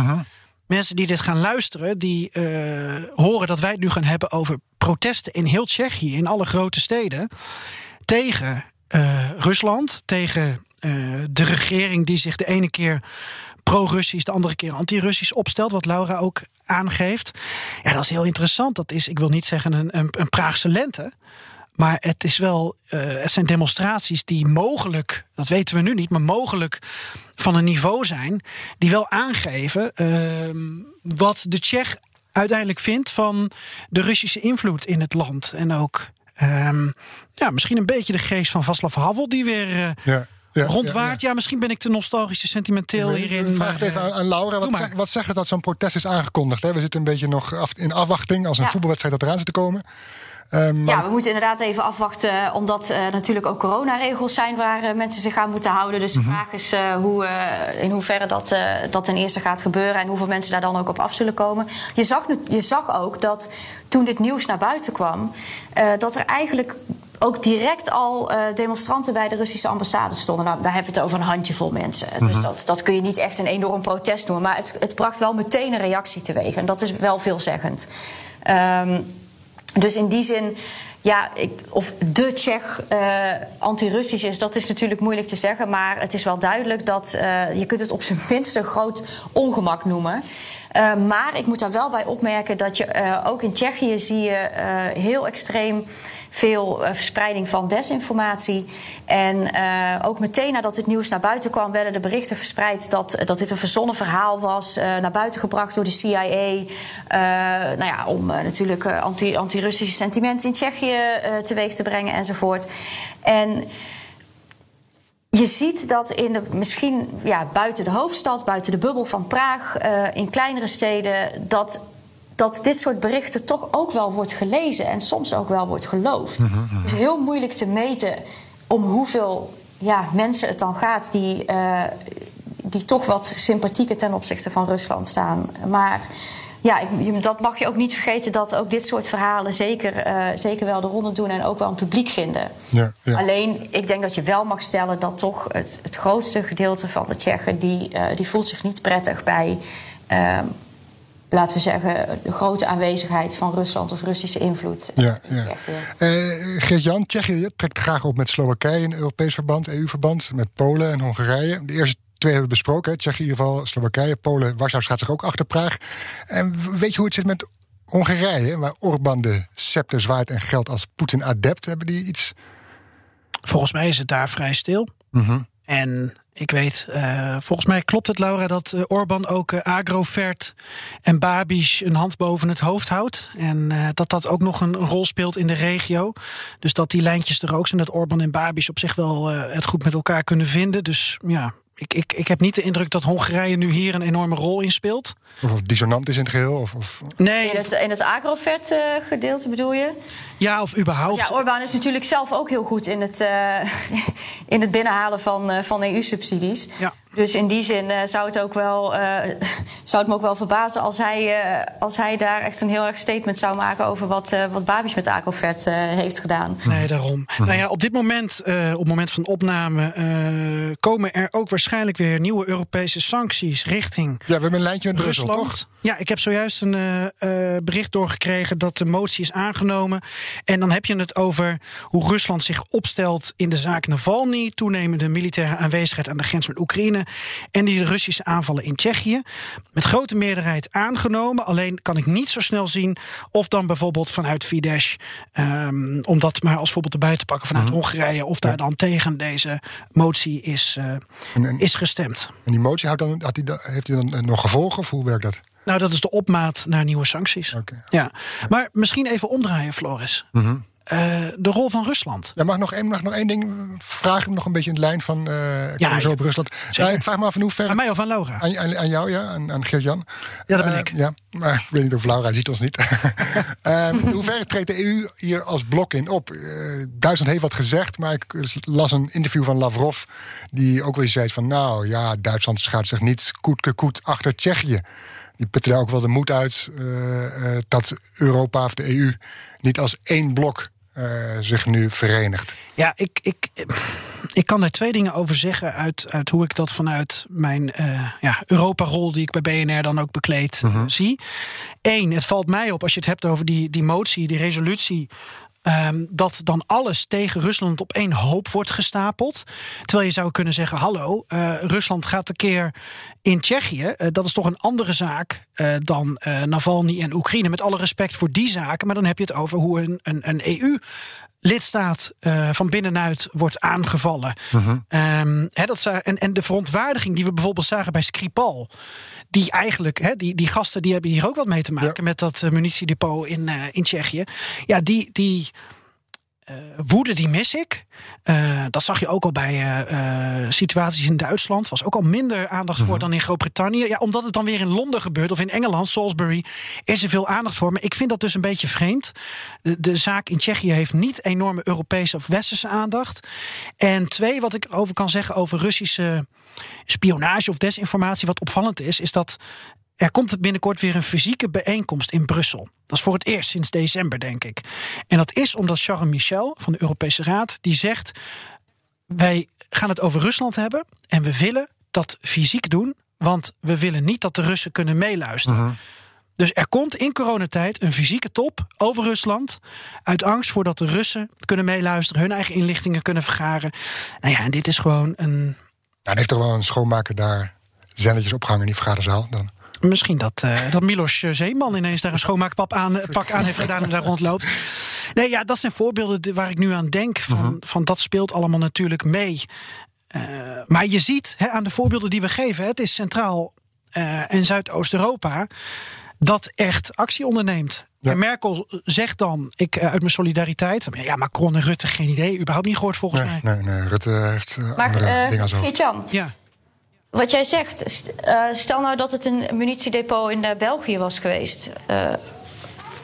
Speaker 1: Mensen die dit gaan luisteren, die eh, horen dat wij het nu gaan hebben over protesten in heel Tsjechië, in alle grote steden, tegen eh, Rusland, tegen de regering die zich de ene keer pro-Russisch, de andere keer anti-Russisch opstelt, wat Laura ook aangeeft. Ja, dat is heel interessant. Dat is, ik wil niet zeggen een, een, een Praagse lente. Maar het, is wel, eh, het zijn demonstraties die mogelijk, dat weten we nu niet, maar mogelijk van een niveau zijn. die wel aangeven ehm, wat de Tsjech uiteindelijk vindt van de Russische invloed in het land. En ook ehm, ja, misschien een beetje de geest van Václav Havel die weer eh,
Speaker 2: Ja. Ja
Speaker 1: rondwaart. Ja, misschien ben ik te nostalgisch, te sentimenteel hierin.
Speaker 2: Ik vraag het even
Speaker 1: eh,
Speaker 2: aan, aan Laura. Wat, zeg, wat zegt het dat zo'n protest is aangekondigd? Hè? We zitten een beetje nog af- in afwachting als een
Speaker 5: Ja.
Speaker 2: voetbalwedstrijd dat eraan zit te komen. Ehm, maar
Speaker 5: Ja, we moeten inderdaad even afwachten, omdat eh, natuurlijk ook coronaregels zijn waar eh, mensen zich aan moeten houden. Dus de vraag is eh, hoe, eh, in hoeverre dat, eh, dat ten eerste gaat gebeuren en hoeveel mensen daar dan ook op af zullen komen. Je zag, nu- je zag ook dat toen dit nieuws naar buiten kwam, eh, dat er eigenlijk ook direct al eh, demonstranten bij de Russische ambassade stonden. Nou, daar heb je het over een handjevol mensen. Dus dat, dat kun je niet echt een enorm protest noemen. Maar het, het bracht wel meteen een reactie teweeg. En dat is wel veelzeggend. Ehm dus in die zin, ja, ik, of de Tsjech eh, anti-Russisch is, dat is natuurlijk moeilijk te zeggen. Maar het is wel duidelijk dat eh, je kunt het op zijn minst een groot ongemak noemen. Eh, maar ik moet daar wel bij opmerken dat je ook in Tsjechië zie je heel extreem veel eh, verspreiding van desinformatie. En eh, ook meteen nadat het nieuws naar buiten kwam, werden de berichten verspreid dat, dat dit een verzonnen verhaal was. eh, naar buiten gebracht door de CIA. eh, nou ja, om eh, natuurlijk eh, anti- anti-Russische sentimenten in Tsjechië eh, teweeg te brengen enzovoort. En je ziet dat in de, misschien ja, buiten de hoofdstad, buiten de bubbel van Praag, eh, in kleinere steden, dat, dat dit soort berichten toch ook wel wordt gelezen en soms ook wel wordt geloofd. Het is heel moeilijk te meten om hoeveel ja, mensen het dan gaat die, eh, die toch wat sympathieker ten opzichte van Rusland staan. Maar ja, ik- dat mag je ook niet vergeten dat ook dit soort verhalen zeker, eh, zeker wel de ronde doen en ook wel een publiek vinden.
Speaker 2: Ja, ja.
Speaker 5: Alleen, ik denk dat je wel mag stellen dat toch het, het grootste gedeelte van de Tsjechen... die, eh, die voelt zich niet prettig bij, ehm, laten we zeggen... de grote aanwezigheid van Rusland of Russische invloed. eh,
Speaker 2: Ja,
Speaker 5: in
Speaker 2: ja. Eh, Geert-Jan, Tsjechië trekt graag op met Slowakije in Europees verband, EU-verband, met Polen en Hongarije. De eerste twee hebben we besproken, hè. Tsjechië in ieder geval, Slowakije, Polen, Warschau gaat zich ook achter Praag. En weet je hoe het zit met Hongarije, waar Orbán de scepter zwaait en geldt als Poetin-adept? Hebben die iets?
Speaker 1: Volgens mij is het daar vrij stil. En ik weet, eh, volgens mij klopt het, Laura, dat eh, Orbán ook eh, Agrovert en Babiš een hand boven het hoofd houdt. En dat dat ook nog een rol speelt in de regio. Dus dat die lijntjes er ook zijn, dat Orbán en Babiš op zich wel het goed met elkaar kunnen vinden. Dus ja, ik, ik, ik heb niet de indruk dat Hongarije nu hier een enorme rol in speelt.
Speaker 2: Of dissonant is in het geheel? Of, of...
Speaker 1: Nee,
Speaker 5: In het, in het agrovet-gedeelte bedoel je?
Speaker 1: ja, of überhaupt.
Speaker 5: Ja, Orbán is natuurlijk zelf ook heel goed in het, eh, in het binnenhalen van, eh, van EU-subsidies.
Speaker 1: Ja.
Speaker 5: Dus in die zin eh, zou, het ook wel, eh, zou het me ook wel verbazen als hij, eh, als hij daar echt een heel erg statement zou maken over wat, eh wat Babiš met eh, heeft gedaan.
Speaker 1: Nee, daarom. Nou ja, op dit moment, eh, op het moment van opname, eh, komen er ook waarschijnlijk weer nieuwe Europese sancties richting
Speaker 2: Ja, we hebben een lijntje met Brussel,
Speaker 1: Rusland.
Speaker 2: toch?
Speaker 1: Ja, ik heb zojuist een eh, eh, bericht doorgekregen dat de motie is aangenomen. En dan heb je het over hoe Rusland zich opstelt in de zaak Navalny, toenemende militaire aanwezigheid aan de grens met Oekraïne en die de Russische aanvallen in Tsjechië. Met grote meerderheid aangenomen. Alleen kan ik niet zo snel zien of dan bijvoorbeeld vanuit Fidesz, ehm, om dat maar als voorbeeld erbij te pakken vanuit Hongarije, of daar dan tegen deze motie is, eh,
Speaker 2: En, en,
Speaker 1: is gestemd.
Speaker 2: en die motie houdt dan, had die, da- heeft hij dan eh, nog gevolgen of hoe werkt dat?
Speaker 1: Nou, dat is de opmaat naar nieuwe sancties. Ja. Maar misschien even omdraaien, Floris. Eh, de rol van Rusland.
Speaker 2: Ja, mag nog één, mag nog één ding vragen? Nog een beetje in de lijn van ik
Speaker 1: Ja,
Speaker 2: zo
Speaker 1: ja.
Speaker 2: op Rusland. Nou, ik vraag me af in hoeverre...
Speaker 1: Aan mij of aan Laura?
Speaker 2: Aan, aan, aan jou, ja, aan, aan Geert-Jan.
Speaker 1: Ja, dat ben
Speaker 2: Eh,
Speaker 1: ik.
Speaker 2: Ja, maar ik weet niet of Laura ziet ons niet. In hoeverre treedt de EU hier als blok in op? Duitsland heeft wat gezegd, maar ik las een interview van Lavrov... die ook weer zei van, nou ja, Duitsland schaart zich niet koet koet achter Tsjechië. Die putte daar ook wel de moed uit dat Europa of de EU niet als één blok zich nu verenigt.
Speaker 1: Ja, ik, ik, ik kan daar twee dingen over zeggen uit, uit hoe ik dat vanuit mijn eh ja, Europa-rol, die ik bij BNR dan ook bekleed, eh, zie. Eén, het valt mij op als je het hebt over die, die motie, die resolutie. Ehm, dat dan alles tegen Rusland op één hoop wordt gestapeld. Terwijl je zou kunnen zeggen: hallo, eh, Rusland gaat tekeer in Tsjechië. Eh, dat is toch een andere zaak eh, dan Navalny en Oekraïne. Met alle respect voor die zaken. Maar dan heb je het over hoe een, een, een EU lidstaat eh, van binnenuit wordt aangevallen. Ehm, hè, dat za- en, en de verontwaardiging die we bijvoorbeeld zagen bij Skripal. Die eigenlijk, die, die gasten die hebben hier ook wat mee te maken met dat eh, munitiedepot in, eh, in Tsjechië. Ja, die, die woede die mis ik. Eh, dat zag je ook al bij eh, eh, situaties in Duitsland. Was ook al minder aandacht voor dan in Groot-Brittannië. Ja, omdat het dan weer in Londen gebeurt of in Engeland, Salisbury, is er veel aandacht voor. Maar ik vind dat dus een beetje vreemd. De, de zaak in Tsjechië heeft niet enorme Europese of Westerse aandacht. En twee, wat ik over kan zeggen over Russische spionage of desinformatie, wat opvallend is, is dat er komt binnenkort weer een fysieke bijeenkomst in Brussel. Dat is voor het eerst sinds december, denk ik. En dat is omdat Charles Michel van de Europese Raad die zegt: wij gaan het over Rusland hebben en we willen dat fysiek doen, want we willen niet dat de Russen kunnen meeluisteren. Dus er komt in coronatijd een fysieke top over Rusland. Uit angst voordat de Russen kunnen meeluisteren, hun eigen inlichtingen kunnen vergaren. Nou ja, en dit is gewoon een.
Speaker 2: Nou, heeft toch wel een schoonmaker daar zendertjes opgehangen in die vergaderzaal dan.
Speaker 1: Misschien dat, eh, dat Milos Zeeman ineens daar een schoonmaakpak aan, pak aan heeft gedaan en daar rondloopt. Nee, ja, dat zijn voorbeelden waar ik nu aan denk. Van, van dat speelt allemaal natuurlijk mee. Eh, maar je ziet hè, aan de voorbeelden die we geven, het is Centraal eh, en Zuidoost-Europa dat echt actie onderneemt.
Speaker 2: Ja.
Speaker 1: En Merkel zegt dan, ik eh, uit mijn solidariteit. Ja, Macron en Rutte, geen idee. Überhaupt niet gehoord volgens
Speaker 2: Nee,
Speaker 1: mij.
Speaker 2: nee, nee, Rutte heeft eh,
Speaker 5: Maar
Speaker 2: andere
Speaker 5: eh
Speaker 2: dingen over.
Speaker 5: Geert-Jan,
Speaker 1: Ja.
Speaker 5: Wat jij zegt, eh, stel nou dat het een munitiedepot in eh, België was geweest. Eh,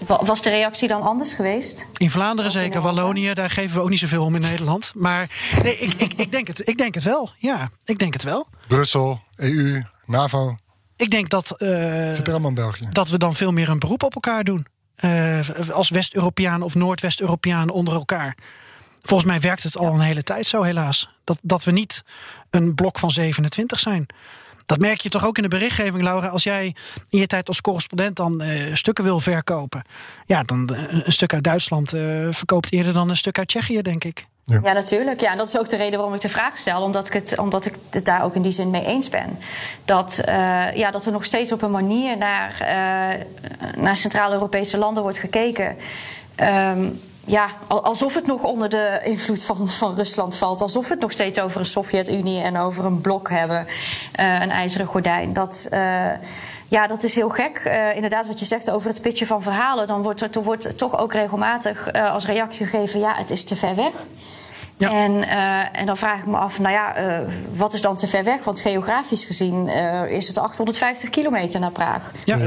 Speaker 5: wa- was de reactie dan anders geweest?
Speaker 1: In Vlaanderen
Speaker 5: in
Speaker 1: zeker. Wallonië, daar geven we ook niet zoveel om in Nederland. Maar nee, ik, ik, ik, denk het, ik denk het wel. Ja, ik denk het wel.
Speaker 2: Brussel, EU, NAVO,
Speaker 1: Ik denk dat, eh,
Speaker 2: zit er allemaal in België.
Speaker 1: dat we dan veel meer een beroep op elkaar doen. Eh, als West-Europeanen of Noordwest-Europeanen onder elkaar. Volgens mij werkt het al een hele tijd zo, helaas. Dat, dat we niet een blok van 27 zijn. Dat merk je toch ook in de berichtgeving, Laura. Als jij in je tijd als correspondent dan eh, stukken wil verkopen. Ja, dan eh, een stuk uit Duitsland eh, verkoopt eerder dan een stuk uit Tsjechië, denk ik.
Speaker 5: Ja, natuurlijk. Ja, en dat is ook de reden waarom ik de vraag stel. Omdat ik het, omdat ik het daar ook in die zin mee eens ben. Dat, eh, ja, dat er nog steeds op een manier naar, eh, naar Centraal-Europese landen wordt gekeken. Ehm, ja, al- alsof het nog onder de invloed van, van Rusland valt. Alsof we het nog steeds over een Sovjet-Unie en over een blok hebben. eh, een ijzeren gordijn. Dat. eh, ja, dat is heel gek. Eh, inderdaad, wat je zegt over het pitchen van verhalen. Dan wordt er, wordt toch ook regelmatig als reactie gegeven: ja, het is te ver weg.
Speaker 1: Ja.
Speaker 5: En, eh, en dan vraag ik me af, nou ja, eh, wat is dan te ver weg? Want geografisch gezien eh, is het 850 kilometer naar Praag.
Speaker 1: Ja.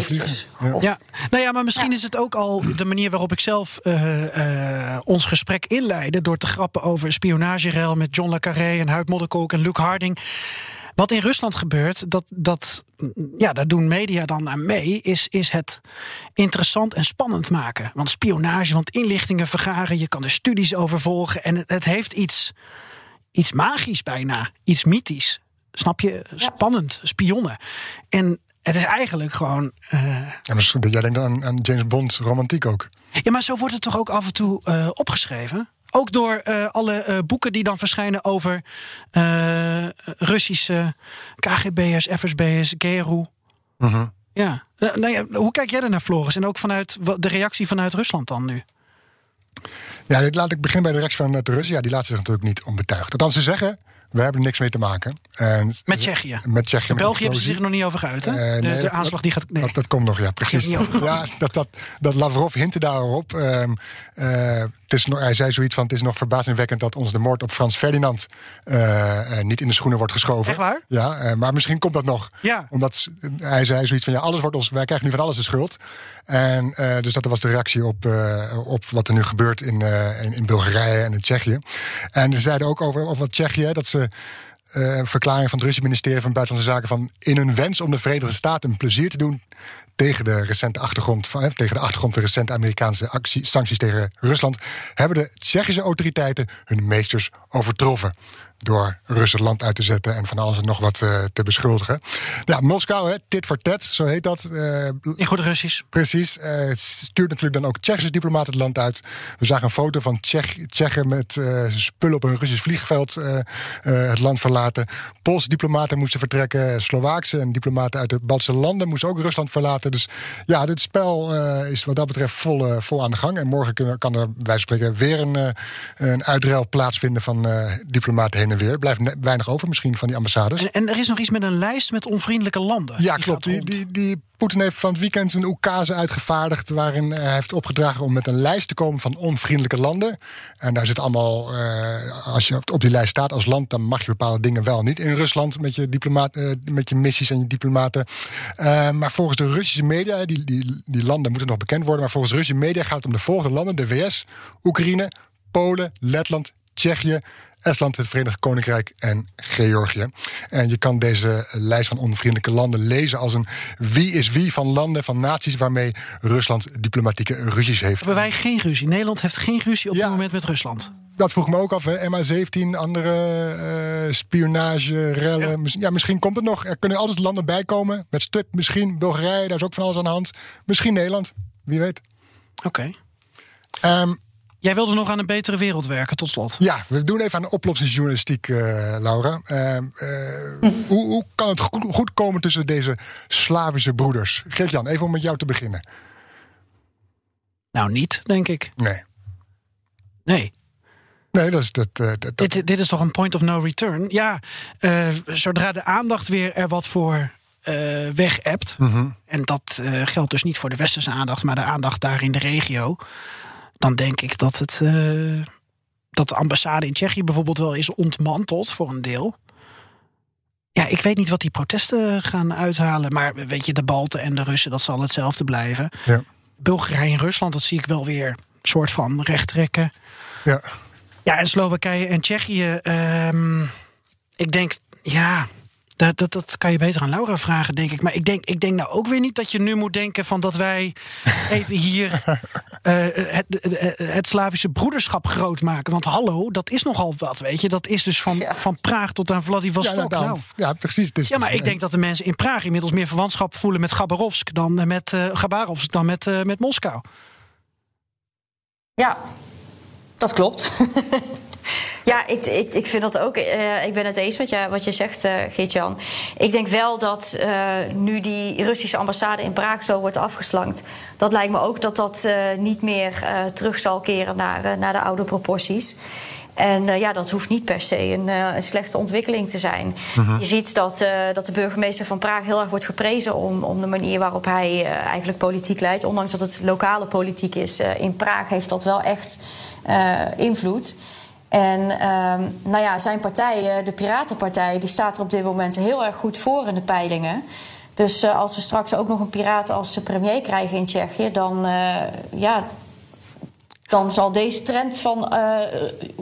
Speaker 5: Of-
Speaker 1: Ja, nou ja, maar misschien is het ook al de manier waarop ik zelf eh, eh, ons gesprek inleidde. door te grappen over spionagerel met John Le Carré en Huid Modderkolk en Luc Harding. Wat in Rusland gebeurt, dat, dat, ja, daar doen media dan aan mee, is, is het interessant en spannend maken. Want spionage, want inlichtingen vergaren, je kan er studies over volgen. En het, het heeft iets, iets magisch bijna, iets mythisch. Snap je? Spannend, spionnen. En het is eigenlijk gewoon. eh,
Speaker 2: Ja, maar jij denkt aan, aan James Bond romantiek ook.
Speaker 1: ja, maar zo wordt het toch ook af en toe eh, opgeschreven? Ook door eh, alle eh, boeken die dan verschijnen over eh, Russische KGB'ers, FSB'ers, GRU. Ja. Eh, nou ja, hoe kijk jij er naar, Floris? En ook vanuit de reactie vanuit Rusland dan nu?
Speaker 2: Ja, dit laat ik beginnen bij de reactie van de Russen. Ja, die laten zich natuurlijk niet onbetuigd. Althans, ze zeggen, we hebben er niks mee te maken. En,
Speaker 1: Met Tsjechië.
Speaker 2: Met Tsjechië. met
Speaker 1: België hebben ze zich er nog niet over geuit, hè?
Speaker 2: Eh,
Speaker 1: de,
Speaker 2: nee,
Speaker 1: de
Speaker 2: dat-
Speaker 1: aanslag die gaat... Nee.
Speaker 2: Dat, dat komt nog, ja, precies. Ja, dat, dat, dat Lavrov hintte daarop. Ehm, eh, het is nog, hij zei zoiets van: Het is nog verbazingwekkend dat ons de moord op Frans Ferdinand eh, niet in de schoenen wordt geschoven.
Speaker 1: Echt waar?
Speaker 2: Ja, maar misschien komt dat nog.
Speaker 1: Ja.
Speaker 2: Omdat hij zei zoiets van: Ja, alles wordt ons, wij krijgen nu van alles de schuld. En dus dat was de reactie op, op wat er nu gebeurt in, in, in Bulgarije en in Tsjechië. En ze zeiden ook over, over wat Tsjechië, dat ze. Eh, een verklaring van het Russische ministerie van Buitenlandse Zaken van in hun wens om de Verenigde Staten een plezier te doen tegen de recente achtergrond van, eh, tegen de achtergrond van recente Amerikaanse actie, sancties tegen Rusland, hebben de Tsjechische autoriteiten hun meesters overtroffen. Door Russen land uit te zetten en van alles en nog wat eh, te beschuldigen. Ja, Moskou, hè, tit voor tat, zo heet dat. eh,
Speaker 1: In goed Russisch.
Speaker 2: Precies. eh, stuurt natuurlijk dan ook Tsjechische diplomaten het land uit. We zagen een foto van Tsjech, Tsjechen met spullen op een Russisch vliegveld het land verlaten. Poolse diplomaten moesten vertrekken. Slovaakse en diplomaten uit de Baltische landen moesten ook Rusland verlaten. Dus ja, dit spel is wat dat betreft vol, vol aan de gang. En morgen kunnen, kan er, wij spreken, weer een, een uitruil plaatsvinden van diplomaten heen en weer. Er blijft weinig over misschien van die ambassades.
Speaker 1: En, en er is nog iets met een lijst met onvriendelijke landen.
Speaker 2: Ja,
Speaker 1: Die
Speaker 2: klopt. Die, die, die Poetin heeft van het weekend een oekase uitgevaardigd. waarin hij heeft opgedragen om met een lijst te komen van onvriendelijke landen. En daar zit allemaal. eh, als je op die lijst staat als land. dan mag je bepaalde dingen wel niet in Rusland. met je, diplomaat, eh, met je missies en je diplomaten. Eh, maar volgens de Russische media. Die, die, die landen moeten nog bekend worden. maar volgens de Russische media gaat het om de volgende landen: de VS, Oekraïne, Polen, Letland, Tsjechië. Estland, het Verenigd Koninkrijk en Georgië. En je kan deze lijst van onvriendelijke landen lezen als een wie is wie van landen, van naties waarmee Rusland diplomatieke ruzies heeft.
Speaker 1: Hebben wij geen ruzie? Nederland heeft geen ruzie op
Speaker 2: Ja.
Speaker 1: dit moment met Rusland.
Speaker 2: Dat vroeg me ook af. hè. MH17, andere eh spionage, rellen. Ja. misschien komt het nog. Er kunnen altijd landen bij komen. Met stuk misschien Bulgarije, daar is ook van alles aan de hand. Misschien Nederland, wie weet.
Speaker 1: Oké.
Speaker 2: Ehm,
Speaker 1: Jij wilde nog aan een betere wereld werken, tot slot.
Speaker 2: Ja, we doen even aan de oplossingsjournalistiek, eh, Laura. Ehm, eh, hoe, hoe kan het goed, goed komen tussen deze Slavische broeders? Geert-Jan, even om met jou te beginnen.
Speaker 1: Nou, niet, denk ik.
Speaker 2: Nee.
Speaker 1: Nee.
Speaker 2: Nee, dat is dat. eh, dat, dat-
Speaker 1: Dit, dit is toch een point of no return? Ja, zodra de aandacht weer er wat voor eh weg hebt. En dat geldt dus niet voor de westerse aandacht, maar de aandacht daar in de regio. Dan denk ik dat, het, eh, dat de ambassade in Tsjechië bijvoorbeeld wel is ontmanteld voor een deel. Ja, ik weet niet wat die protesten gaan uithalen. Maar weet je, de Balten en de Russen, dat zal hetzelfde blijven.
Speaker 2: ja.
Speaker 1: Bulgarije en Rusland, dat zie ik wel weer een soort van recht trekken.
Speaker 2: ja.
Speaker 1: Ja, en Slowakije en Tsjechië. ehm, ik denk, ja, dat, dat, dat kan je beter aan Laura vragen, denk ik. Maar ik denk, ik denk nou ook weer niet dat je nu moet denken van dat wij even hier eh, het, het, Slavische broederschap groot maken. Want hallo, dat is nogal wat, weet je. Dat is dus van,
Speaker 5: Ja.
Speaker 1: van Praag tot aan
Speaker 2: Ja,
Speaker 1: Vladivostok.
Speaker 2: nou, daarom-
Speaker 1: nou.
Speaker 2: ja, precies. Is
Speaker 1: Ja, maar
Speaker 2: dus-
Speaker 1: ik denk dat de mensen in Praag inmiddels meer verwantschap voelen met Gabarovsk dan met eh Gabarovsk dan met, eh, met Moskou.
Speaker 5: Ja, dat klopt. ja, ik, ik, ik vind dat ook. eh, ik ben het eens met je, wat je zegt, eh Geert-Jan. Ik denk wel dat eh, nu die Russische ambassade in Praag zo wordt afgeslankt. Dat lijkt me ook dat dat niet meer terug zal keren naar, naar de oude proporties. En ja, dat hoeft niet per se een, een slechte ontwikkeling te zijn. Je ziet dat, dat de burgemeester van Praag heel erg wordt geprezen om, om de manier waarop hij eigenlijk politiek leidt. Ondanks dat het lokale politiek is. in Praag heeft dat wel echt invloed. En ehm, nou ja, zijn partij, de Piratenpartij, die staat er op dit moment heel erg goed voor in de peilingen. Dus uh, als we straks ook nog een piraat als premier krijgen in Tsjechië, dan, uh, ja, dan zal deze trend van uh,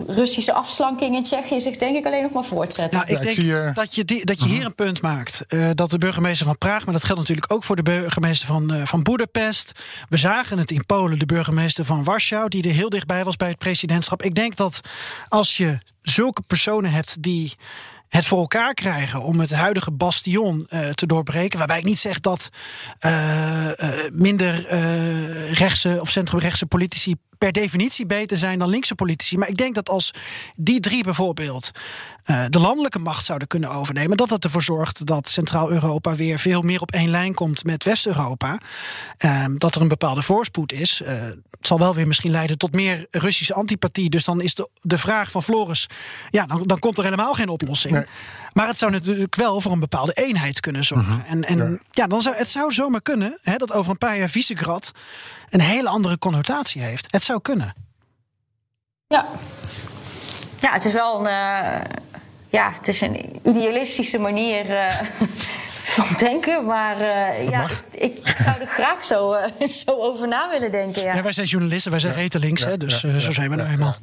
Speaker 5: Russische afslanking in Tsjechië zich denk ik alleen nog maar voortzetten.
Speaker 1: Nou, ik denk
Speaker 2: zie, uh...
Speaker 1: dat je, die, dat je hier een punt maakt. Uh, dat de burgemeester van Praag, maar dat geldt natuurlijk ook voor de burgemeester van, van Boedapest. We zagen het in Polen, de burgemeester van Warschau, die er heel dichtbij was bij het presidentschap. Ik denk dat als je zulke personen hebt die het voor elkaar krijgen om het huidige bastion uh, te doorbreken. Waarbij ik niet zeg dat uh, uh, minder rechtse of centrumrechtse politici per definitie beter zijn dan linkse politici. Maar ik denk dat als die drie bijvoorbeeld uh, de landelijke macht zouden kunnen overnemen, dat dat ervoor zorgt dat Centraal-Europa weer veel meer op één lijn komt met West-Europa. Uh, dat er een bepaalde voorspoed is. Uh, het zal wel weer misschien leiden tot meer Russische antipathie. Dus dan is de, de vraag van Floris, ja, dan, dan komt er helemaal geen oplossing. Nee. Maar het zou natuurlijk wel voor een bepaalde eenheid kunnen zorgen. Mm -hmm. En, en ja. ja. dan zou, het zou zomaar kunnen hè, dat over een paar jaar Visegrad een hele andere connotatie heeft. Het zou kunnen.
Speaker 5: Ja, ja het is wel een, uh, ja, het is een idealistische manier uh, van denken. Maar uh, ja, ik, ik, zou er graag zo, zo over na willen denken. Ja.
Speaker 1: ja wij zijn journalisten, wij zijn ja. reten links, hè, dus zo zijn we nou eenmaal.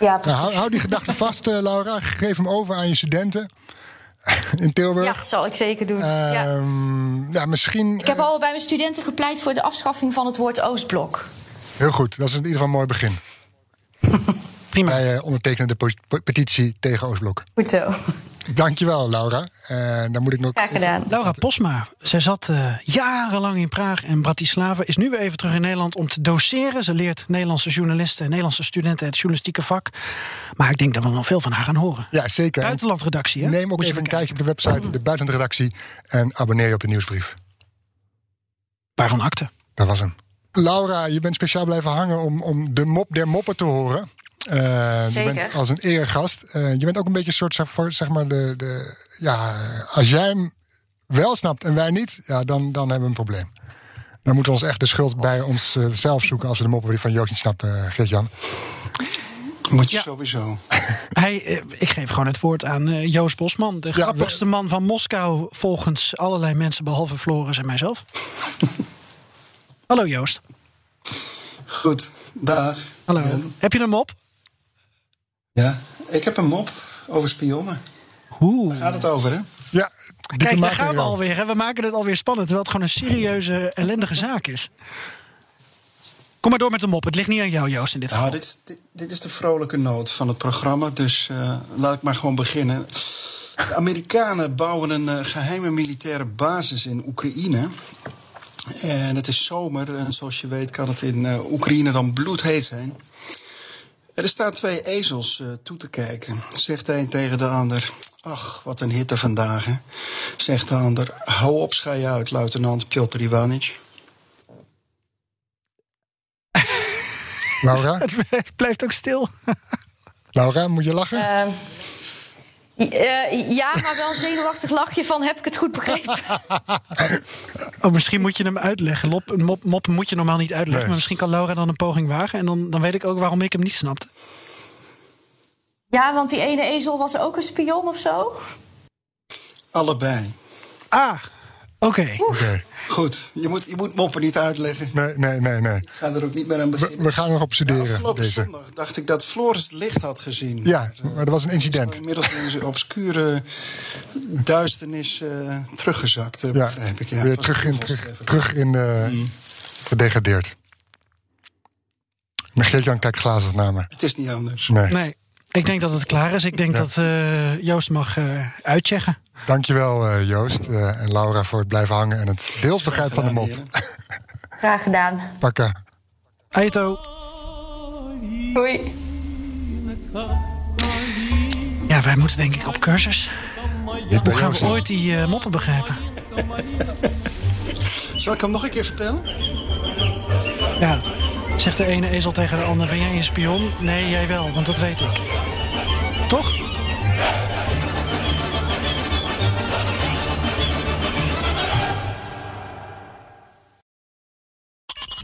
Speaker 5: Ja,
Speaker 2: nou, hou, hou, die gedachte vast, Laura. Geef hem over aan je studenten in Tilburg.
Speaker 5: Ja, dat zal ik zeker doen.
Speaker 2: Uh, ja. ja. misschien.
Speaker 5: Ik heb al bij mijn studenten gepleit voor de afschaffing van het woord Oostblok.
Speaker 2: Heel goed, dat is in ieder geval een mooi begin.
Speaker 1: Prima.
Speaker 2: Wij uh, ondertekenen de petitie tegen Oostblok.
Speaker 5: Goed zo.
Speaker 2: Dankjewel, Laura. Uh, dan moet ik nog.
Speaker 5: Graag gedaan.
Speaker 1: Laura Posma. Zij zat uh, jarenlang in Praag en Bratislava. Is nu weer even terug in Nederland om te doseren. Ze leert Nederlandse journalisten en Nederlandse studenten het journalistieke vak. Maar ik denk dat we nog veel van haar gaan horen.
Speaker 2: Ja, zeker.
Speaker 1: Buitenlandredactie, hè?
Speaker 2: Neem ook even een kijkje op de website, de buitenlandredactie. En abonneer je op de nieuwsbrief.
Speaker 1: Waarvan akte?
Speaker 2: Dat was hem. Laura, je bent speciaal blijven hangen om, om de mop der moppen te horen. Uh, je bent als een eergast. Uh, je bent ook een beetje een soort, zeg maar, de, de. Ja, als jij hem wel snapt en wij niet, ja, dan, dan hebben we een probleem. Dan moeten we ons echt de schuld bij onszelf uh, zoeken als we de moppen van Joost niet snappen, Geert-Jan.
Speaker 6: Moet je ja. sowieso.
Speaker 1: Hij, ik geef gewoon het woord aan Joost Bosman. De ja, grappigste we... man van Moskou volgens allerlei mensen behalve Floris en mijzelf. Hallo Joost.
Speaker 6: Goed, dag.
Speaker 1: Hallo. Ja. Heb je een mop?
Speaker 6: Ja, ik heb een mop over spionnen.
Speaker 1: Oeh.
Speaker 6: Daar gaat het over, hè?
Speaker 2: Ja,
Speaker 1: Kijk, daar gaan we alweer. Hè? We maken het alweer spannend, terwijl het gewoon een serieuze, ellendige zaak is. Kom maar door met de mop. Het ligt niet aan jou, Joost, in dit geval.
Speaker 6: Nou, dit, is, dit, dit, is de vrolijke noot van het programma, dus uh, laat ik maar gewoon beginnen. De Amerikanen bouwen een uh, geheime militaire basis in Oekraïne. En het is zomer, en zoals je weet kan het in uh, Oekraïne dan bloedheet zijn. Er staan twee ezels uh, toe te kijken. Zegt de een tegen de ander: Ach, wat een hitte vandaag. Hè? Zegt de ander: Hou op, schei uit, luitenant Piotr Ivanic.
Speaker 2: Laura?
Speaker 1: Het blijft ook stil.
Speaker 2: Laura, moet je lachen?
Speaker 5: Uh, uh, ja, maar wel een zenuwachtig lachje van heb ik het goed begrepen?
Speaker 1: oh, misschien moet je hem uitleggen. Mop, mop, mop moet je normaal niet uitleggen. Nee. Maar misschien kan Laura dan een poging wagen. En dan, dan weet ik ook waarom ik hem niet snapte.
Speaker 5: Ja, want die ene ezel was ook een spion of zo?
Speaker 6: Allebei.
Speaker 1: Ah, oké. Okay.
Speaker 2: Okay.
Speaker 6: Goed, je moet, je moet moppen niet uitleggen.
Speaker 2: Nee, nee, nee. nee.
Speaker 6: Ik ga er ook niet meer aan beginnen.
Speaker 2: We, we gaan nog op studeren.
Speaker 6: Ja, afgelopen
Speaker 2: deze.
Speaker 6: zondag dacht ik dat Floris het licht had gezien.
Speaker 2: Ja, maar er was een incident.
Speaker 6: Inmiddels in zijn obscure duisternis uh, teruggezakt, uh, ja, begrijp ik. Ja,
Speaker 2: weer terug in, terug, terug in uh, mm. gedegradeerd. Maar Geert-Jan kijkt glazig naar me.
Speaker 6: Het is niet anders.
Speaker 2: Nee.
Speaker 1: nee. Ik denk dat het klaar is. Ik denk ja. dat uh, Joost mag uh, uitchecken.
Speaker 2: Dankjewel uh, Joost en Laura voor het blijven hangen en het beeldbegrijp van de mop.
Speaker 5: Graag gedaan.
Speaker 2: Pakka.
Speaker 1: Aito.
Speaker 5: Hoi.
Speaker 1: Ja, wij moeten denk ik op cursus. Hoe gaan we ooit die moppen begrijpen?
Speaker 6: Zal ik hem nog een keer vertellen?
Speaker 1: Ja, Zegt de ene ezel tegen de ander: Ben jij een spion? Nee, jij wel, want dat weet ik. Toch?